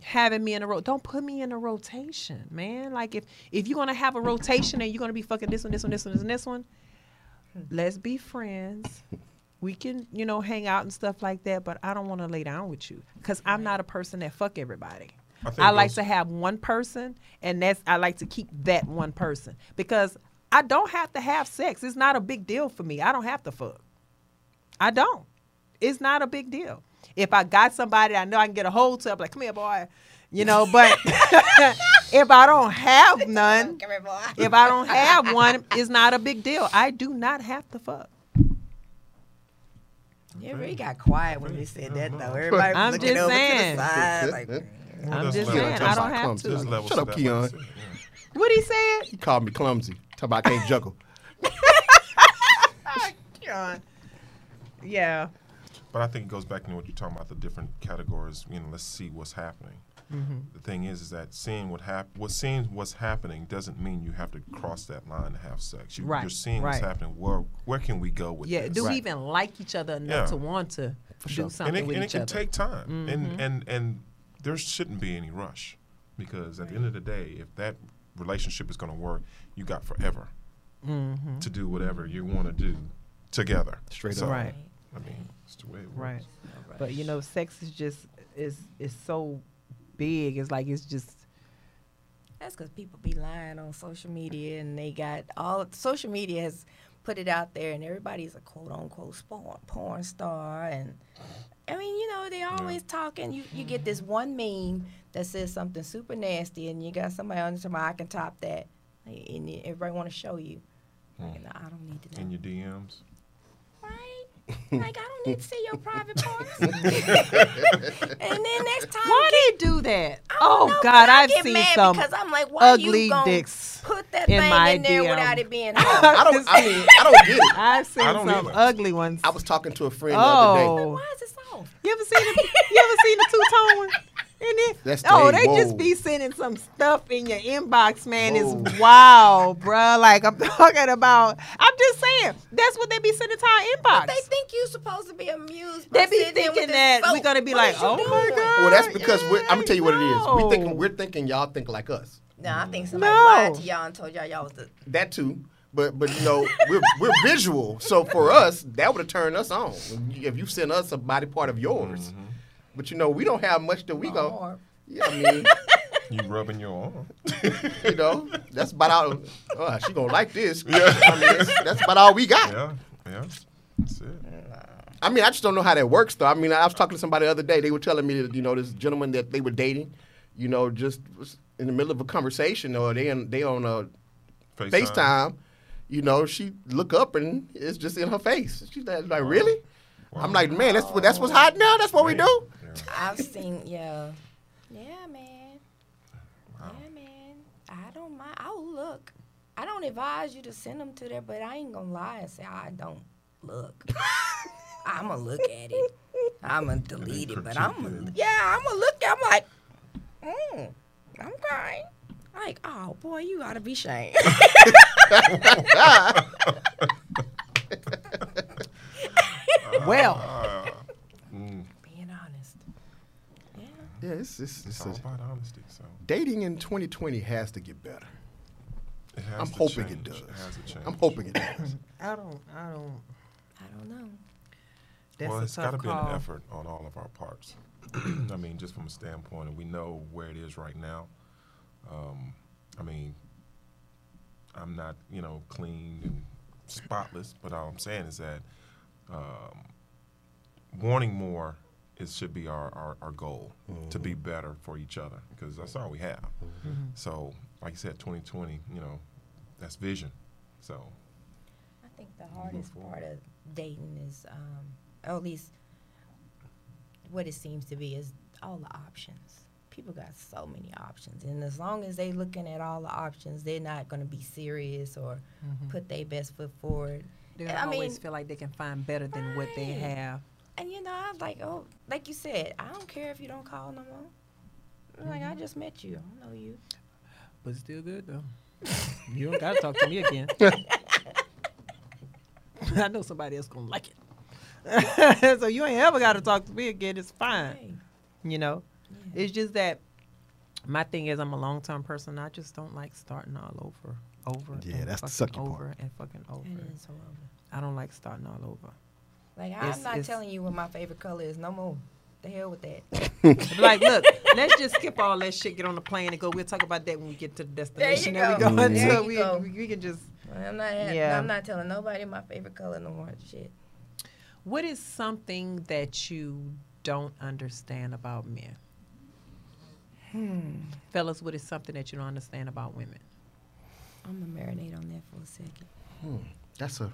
having me in a row. Don't put me in a rotation, man. Like if if you're gonna have a rotation and you're gonna be fucking this one, this one, this one, and this one, let's be friends. We can, you know, hang out and stuff like that, but I don't want to lay down with you because I'm not a person that fuck everybody. I I like to have one person, and that's I like to keep that one person because I don't have to have sex. It's not a big deal for me. I don't have to fuck. I don't. It's not a big deal. If I got somebody I know I can get a hold to, I'm like, come here, boy. You know, but *laughs* if I don't have *laughs* none, here, if I don't have one, it's not a big deal. I do not have to fuck. Yeah, really got quiet when you said that though. Uh-huh. Everybody I'm looking just over saying. to the side, like, I'm just level saying, to I don't have Clumsy. to. There's Shut up, Keon. like I. What he said? He called me clumsy. Talk about I can't juggle. *laughs* God. Yeah. But I think it goes back to what you're talking about the different categories. You know, let's see what's happening. Mm-hmm. The thing is, is that seeing what hap- what seeing what's happening doesn't mean you have to cross that line to have sex. You, Right, You're seeing what's happening. Where where can we go with that? Yeah. this? Do we even like each other enough Yeah. to want to do sure. and something it, with and it each can other? Mm-hmm. take time, and and and there shouldn't be any rush, because at the end of the day, if that relationship is going to work, you got forever Mm-hmm. to do whatever you want to do together. Straight So, up. Right. I mean, it's the way it works. Right. But you know, sex is just is is so big. It's like it's just That's because people be lying on social media and they got all social media has put it out there and everybody's a quote unquote porn, porn star and I mean you know they always talking you you get this one meme that says something super nasty and you got somebody on the I can top that and everybody want to show you hmm. and I don't need to know In your DMs. Right like I don't need to see your private parts *laughs* and then next time why they do that? Don't Oh know, God, I I've get seen mad some because I'm like, why ugly you dicks put that in thing my in there DM. without it being hot? I don't. I mean, I don't get it. *laughs* I've seen some either. ugly ones. I was talking to a friend the other day. oh, Why is it soft? you ever seen the, you ever seen the two tone one? *laughs* And then, That's oh, the- they whoa. just be sending some stuff in your inbox, man. Whoa. It's wild, bruh. Like I'm *laughs* talking about. I'm just saying that's what they be sending to our inbox. They think you supposed to be amused. They by be sitting there with thinking that soap. we're gonna be What like, is you oh my god. Well, that's because we're, I'm gonna tell you what it is. We No. thinking we're thinking y'all think like us. No, I think somebody No. lied to y'all and told y'all y'all was the. That too. But but you know we're we're visual, so for us that would have turned us on if you sent us a body part of yours. Mm-hmm. But you know we don't have much that we go. Arm. Yeah, I mean *laughs* You rubbing your arm. *laughs* you know that's about all. Oh, she gonna like this. Yeah, I mean that's, that's about all we got. yeah, yeah. That's it. I mean I just don't know how that works though. I mean I was talking to somebody the other day. They were telling me that you know this gentleman that they were dating, you know, just was in the middle of a conversation or they in, they on a FaceTime, you know, she look up and it's just in her face. She's like, like, really? I'm like, man, that's what that's what's hot now. That's what we do. Yeah. I've seen, yeah, yeah, man, yeah, man. I don't mind. I'll look. I don't advise you to send them to there, but I ain't gonna lie and say I don't look. *laughs* I'm gonna look at it. I'm gonna delete it, but I'm gonna, it. yeah, I'm gonna look. I'm like, mm, okay. Like, oh boy, you ought to be ashamed. *laughs* *laughs* Well, Uh, mm, Being honest. Yeah. Yeah, it's, it's, it's it's all a- about honesty. So dating in 2020 has to get better. it has I'm to hoping change. it does. It has to change. I'm hoping it *laughs* does. I don't. I don't. I don't know. That's well, a it's tough got to be an effort on all of our parts. *clears throat* I mean, just from a standpoint, and we know where it is right now. Um, I mean, I'm not, you know, clean and spotless, but all I'm saying is that um, wanting more is should be our, our, our goal to be mm-hmm. better for each other because that's all we have. Mm-hmm. So, like you said, 2020, you know, that's vision. So, I think the hardest part of dating is, um, or at least what it seems to be, is all the options. People got so many options, and as long as they're looking at all the options, they're not going to be serious or mm-hmm. put their best foot forward. They always mean- feel like they can find better than what they have. And you know, I was like, oh, like you said, I don't care if you don't call no more. Like I mm-hmm. just met you, I don't know you. But it's still good though. you don't gotta talk to me again. *laughs* I know somebody else gonna like it. *laughs* so you ain't ever gotta talk to me again. It's fine. Hey, You know, yeah. it's just that my thing is I'm a long term person. I just don't like starting all over, over. Yeah, and that's the fucking sucky part. over and fucking over. It is horrible. I don't like starting all over. Like It's- I'm not it's- telling you what my favorite color is no more. The hell with that. *laughs* Like, look, *laughs* let's just skip all that shit, get on the plane and go. We'll talk about that when we get to the destination that we go. go *laughs* There until you we, go. we we can just. I'm not. Yeah. I'm not telling nobody my favorite color no more. Shit. What is something that you don't understand about men? Hmm. Fellas, what is something that you don't understand about women? I'm gonna marinate on that for a second. Hmm. That's a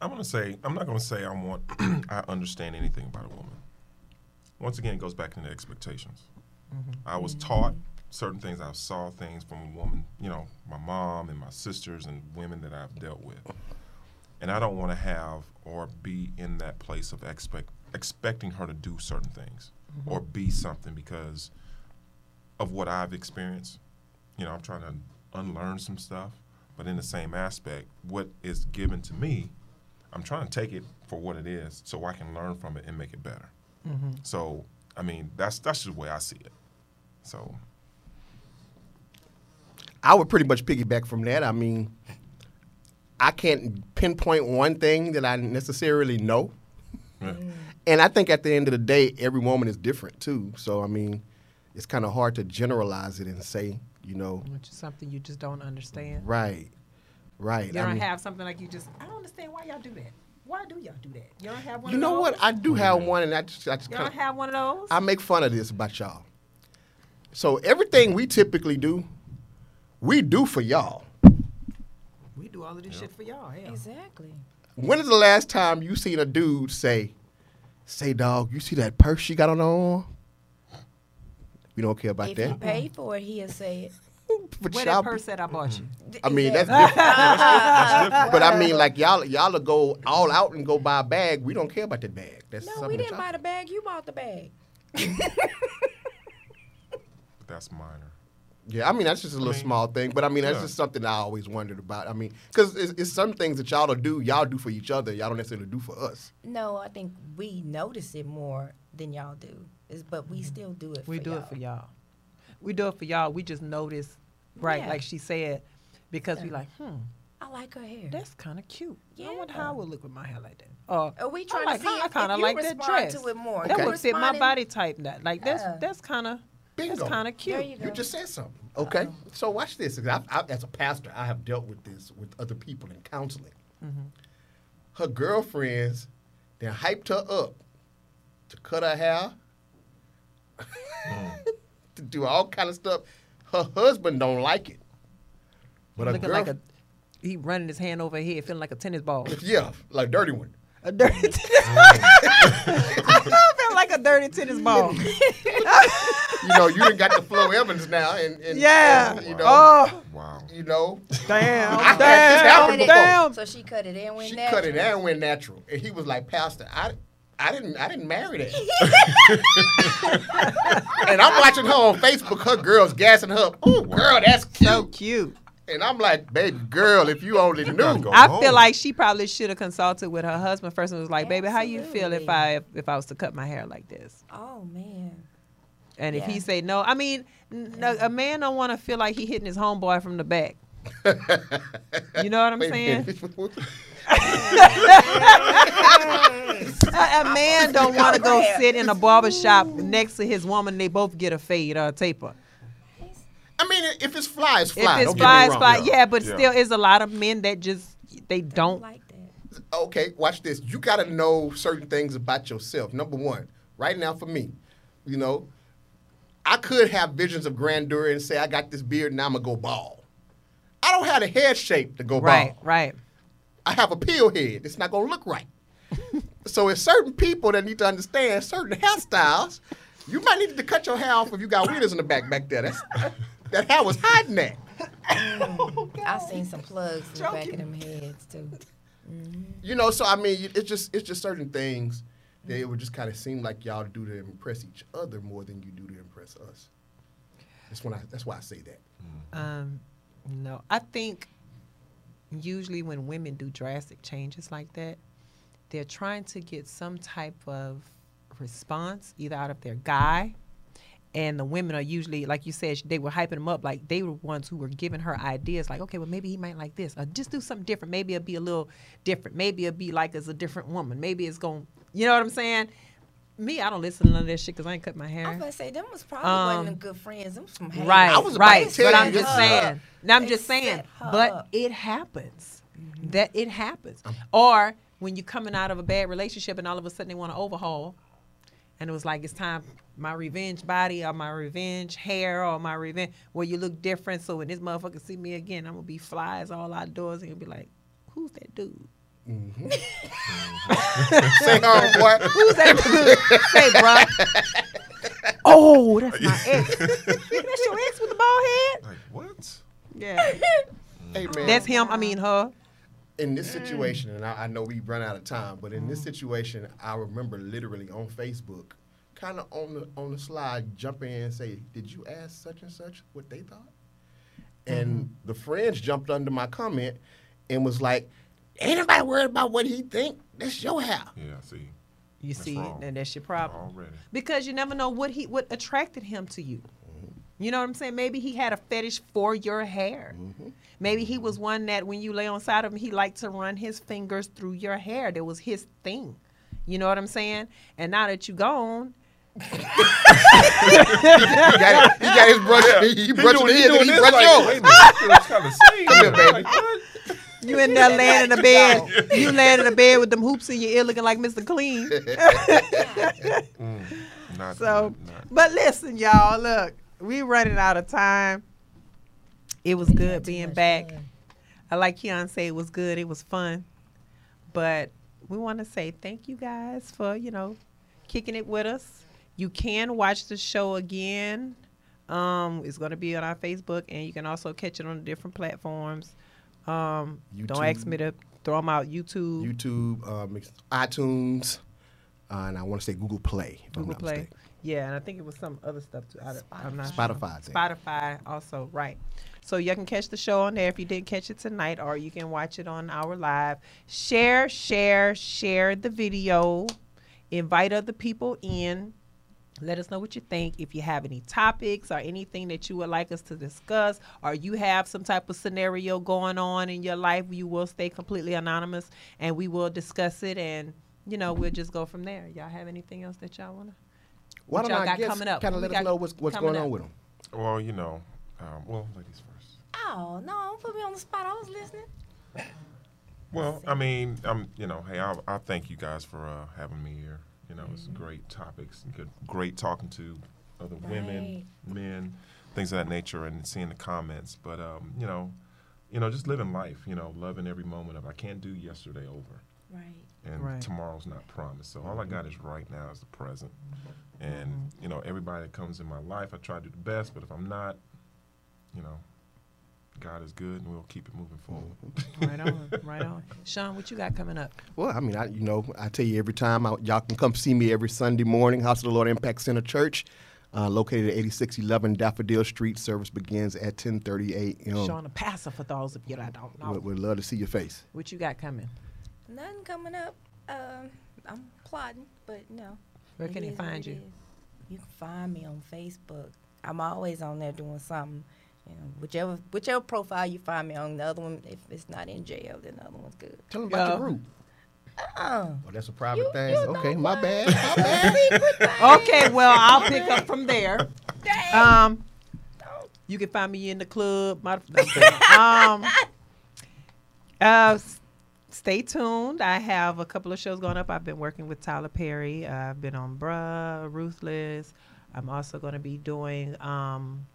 I'm gonna say I'm not gonna say I want *clears throat* I understand anything about a woman. Once again, it goes back into the expectations. Mm-hmm. I was taught certain things. I saw things from a woman, you know, my mom and my sisters and women that I've dealt with, and I don't want to have or be in that place of expect expecting her to do certain things mm-hmm. or be something because of what I've experienced. You know, I'm trying to unlearn some stuff, but in the same aspect, what is given to me, I'm trying to take it for what it is so I can learn from it and make it better. Mm-hmm. So, I mean, that's that's just the way I see it. So, I would pretty much piggyback from that. I mean, I can't pinpoint one thing that I necessarily know. yeah. And I think at the end of the day, every woman is different too. So I mean, it's kind of hard to generalize it and say, you know, Which is something you just don't understand. right, right. You I don't mean, have something like you just. I don't understand why y'all do that. Why do y'all do that? You don't have one. you of know what? I do have mm-hmm. one, and I just, I just You kinda, don't have one of those. I make fun of this about y'all. So everything we typically do, we do for y'all. we do all of this shit for y'all. Hell. Exactly. When is the last time you seen a dude say, "Say, dog, you see that purse she got on her arm?" We don't care about if you that. pay for it, he'll say it. But Where y'all- that purse that I bought you? I mean, that's Exactly. *laughs* different. but I mean, like y'all, y'all will go all out and go buy a bag. We don't care about that bag. That's No, we didn't y'all- buy the bag. You bought the bag. But *laughs* that's minor. Yeah, I mean that's just a little mean, small thing, but I mean that's yeah. just something I always wondered about. I mean, because it's, it's some things that y'all will do, y'all do for each other, y'all don't necessarily do for us. No, I think we notice it more than y'all do. Is but Mm-hmm. we still do it. We for do y'all. it for y'all. We do it for y'all. We just notice, right? Yeah. Like she said, because we like, hmm, I like her hair. that's kind of cute. Yeah. I wonder how I would look with my hair like that. Or Are we I trying like to see I kind of like that respond dress. to it more? That You would fit my body type. That like that's Yeah. that's kind of that's Bingo. kind of There cute. you go. You just said something. Okay, so watch this. I, I, as a pastor, I have dealt with this with other people in counseling. Her girlfriends, then hyped her up to cut her hair, to do all kind of stuff. Her husband don't like it, but a Looking girl, like a he running his hand over her head, feeling like a tennis ball. *laughs* yeah, like dirty one. A dirty mm. tennis *laughs* I feel like a dirty tennis ball. *laughs* You know, you done got the Flo Evans now, and, and yeah. and, you know, Oh, Wow. you know, damn. I damn. damn. So she cut it and went she natural. cut it and went natural, and he was like, Pastor, I. I didn't. I didn't marry that. *laughs* and I'm watching her on Facebook. Her girls gassing her. up. Oh, girl, that's cute. So cute. And I'm like, baby girl, if you only knew. go. I home. feel like she probably should have consulted with her husband first and was like, "Baby, how you feel if I if I was to cut my hair like this?" Oh man. And if he Yeah. say no, I mean, no, a man don't want to feel like he hitting his homeboy from the back. *laughs* You know what I'm Wait saying? *laughs* minute. A, a man don't want to go sit in a barber shop next to his woman. They both get a fade or a taper. I mean, if it's fly, it's fly. If it's Don't fly, it's fly. Yeah, but Yeah. still, is a lot of men that just they don't. like that. okay, watch this. You got to know certain things about yourself. Number one, right now for me, you know, I could have visions of grandeur and say I got this beard and I'm gonna go bald. I don't have the head shape to go Right, bald. Right, right. I have a peel head. It's not gonna look right. *laughs* so it's certain people that need to understand certain hairstyles. You might need to cut your hair off if you got wheelers in the back back there. That's, that hair was hiding that. *laughs* *laughs* I've seen some plugs in the back of them heads too. You know, so I mean, it's just it's just certain things that it would just kind of seem like y'all do to impress each other more than you do to impress us. That's when I. That's why I say that. Um, no, I think usually when women do drastic changes like that, they're trying to get some type of response either out of their guy, and the women are usually, like you said, they were hyping them up like they were ones who were giving her ideas, like, okay, well maybe he might like this, or just do something different. Maybe it'll be a little different. Maybe it'll be like as a different woman. Maybe it's going, you know what I'm saying? Me, I don't listen to none of that shit because I ain't cut my hair. I was about to say them was probably Um, wasn't them good friends. Them some haters. Right, I was right. But I'm just saying. Now I'm they just saying. But up. it happens. That it happens. Um, Or when you're coming out of a bad relationship and all of a sudden they want to overhaul, and it was like it's time my revenge body or my revenge hair or my revenge where you look different. So when this motherfucker see me again, I'm gonna be flies all outdoors and he'll be like, "Who's that dude? Mm-hmm. Say, oh boy, Who's that dude? Say, bruh. Oh, that's my ex. *laughs* that's your ex with the bald head. Like what? Yeah, hey man. that's him. I mean her. in this situation, and I, I know we run out of time, but in this situation, I remember literally on Facebook, kind of on the on the slide, jumping in and say, "Did you ask such and such what they thought?" And mm-hmm. the friends jumped under my comment and was like, "Ain't nobody worried about what he think. That's your hair." Yeah. I See. You That's see, wrong. and that's your problem. Already. Because you never know what he what attracted him to you. Mm-hmm. You know what I'm saying? Maybe he had a fetish for your hair. Mm-hmm. Maybe he mm-hmm. was one that when you lay on side of him, he liked to run his fingers through your hair. That was his thing. You know what I'm saying? And now that you gone, He got, he got his brush. He, he brushed doing- his he and doing he brushed like, yours. wait a minute, kind of same. Come here, baby. Like, what? You in there laying in the bed, you laying in the bed with them hoops in your ear, looking like Mr. Clean. *laughs* Not, So, not, not. but listen, y'all, look, we running out of time. It was good being back. fun. I like Keon say it was good. It was fun. But we want to say thank you guys for, you know, kicking it with us. You can watch the show again. Um, it's going to be on our Facebook, and you can also catch it on the different platforms. Um, don't ask me to throw them out. YouTube, YouTube, um, iTunes, uh, and I want to say Google Play. If I'm Google not Play. mistaken. Yeah, and I think it was some other stuff too. I, am not Spotify, Sure. Spotify also, right. So you can catch the show on there if you didn't catch it tonight, or you can watch it on our live. Share, share, share the video. Invite other people in. Let us know what you think. If you have any topics or anything that you would like us to discuss, or you have some type of scenario going on in your life, you will stay completely anonymous and we will discuss it and you know, we'll just go from there. Y'all have anything else that y'all wanna Why What don't y'all I got guess coming up? kind of let us know what's, what's coming going on with them? Well, you know, um, well, ladies first. Oh no! Don't put me on the spot. I was listening. Well, I mean, I'm, you know, hey, I, I thank you guys for uh, having me here. You know, it's great topics, and good, great talking to other women, men, things of that nature, and seeing the comments. But um, you know, you know, just living life. You know, loving every moment of. I can't do yesterday over, Right. and Right. tomorrow's not promised. So all I got is right now is the present. And you know, everybody that comes in my life, I try to do the best. But if I'm not, you know, God is good, and we'll keep it moving forward. Right on, *laughs* right on. Sean, what you got coming up? Well, I mean, I you know, I tell you every time, I, y'all can come see me every Sunday morning, House of the Lord Impact Center Church, uh, located at 8611 Daffodil Street. Service begins at 10:30 a.m. Sean, the pastor for those of you that don't know. We'd, we'd love to see your face. What you got coming? Nothing coming up. Um, I'm plotting, but no. Where It can he find you? You can find me on Facebook. I'm always on there doing something. You know, whichever whichever profile you find me on, the other one, if it's not in jail, then the other one's good. Tell them about Yeah. your group. Uh, Oh, that's a private You- thing. you okay, my what? bad. My bad. *laughs* Okay, well, I'll pick up from there. dang. Um, you can find me in the club. My, no, *laughs* um, uh, stay tuned. I have a couple of shows going up. I've been working with Tyler Perry. Uh, I've been on Bruh, Ruthless. I'm also going to be doing um,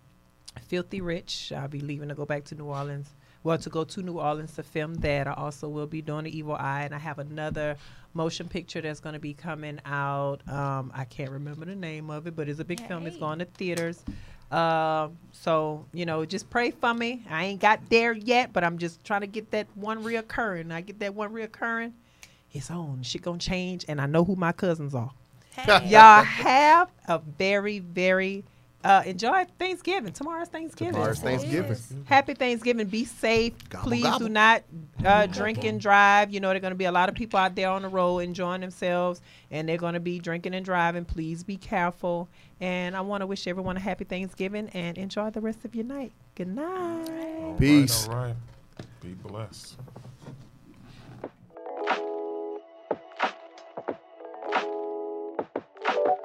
Filthy Rich. I'll be leaving to go back to New Orleans. Well, to go to New Orleans to film that. I also will be doing The Evil Eye, and I have another motion picture that's going to be coming out. Um, I can't remember the name of it, but it's a big film. It's going to theaters. Um, so you know, just pray for me. I ain't got there yet, but I'm just trying to get that one reoccurring. I get that one reoccurring. It's on. Shit gonna change, and I know who my cousins are. Hey. Y'all have a very, very uh, enjoy Thanksgiving. Tomorrow's Thanksgiving. Tomorrow's Thanksgiving. Happy Thanksgiving. Be safe. Gobble, Please gobble. do not uh, drink and drive. You know, there are going to be a lot of people out there on the road enjoying themselves, and they're going to be drinking and driving. Please be careful. And I want to wish everyone a happy Thanksgiving and enjoy the rest of your night. Good night. All Peace. Right, all right. Be blessed. you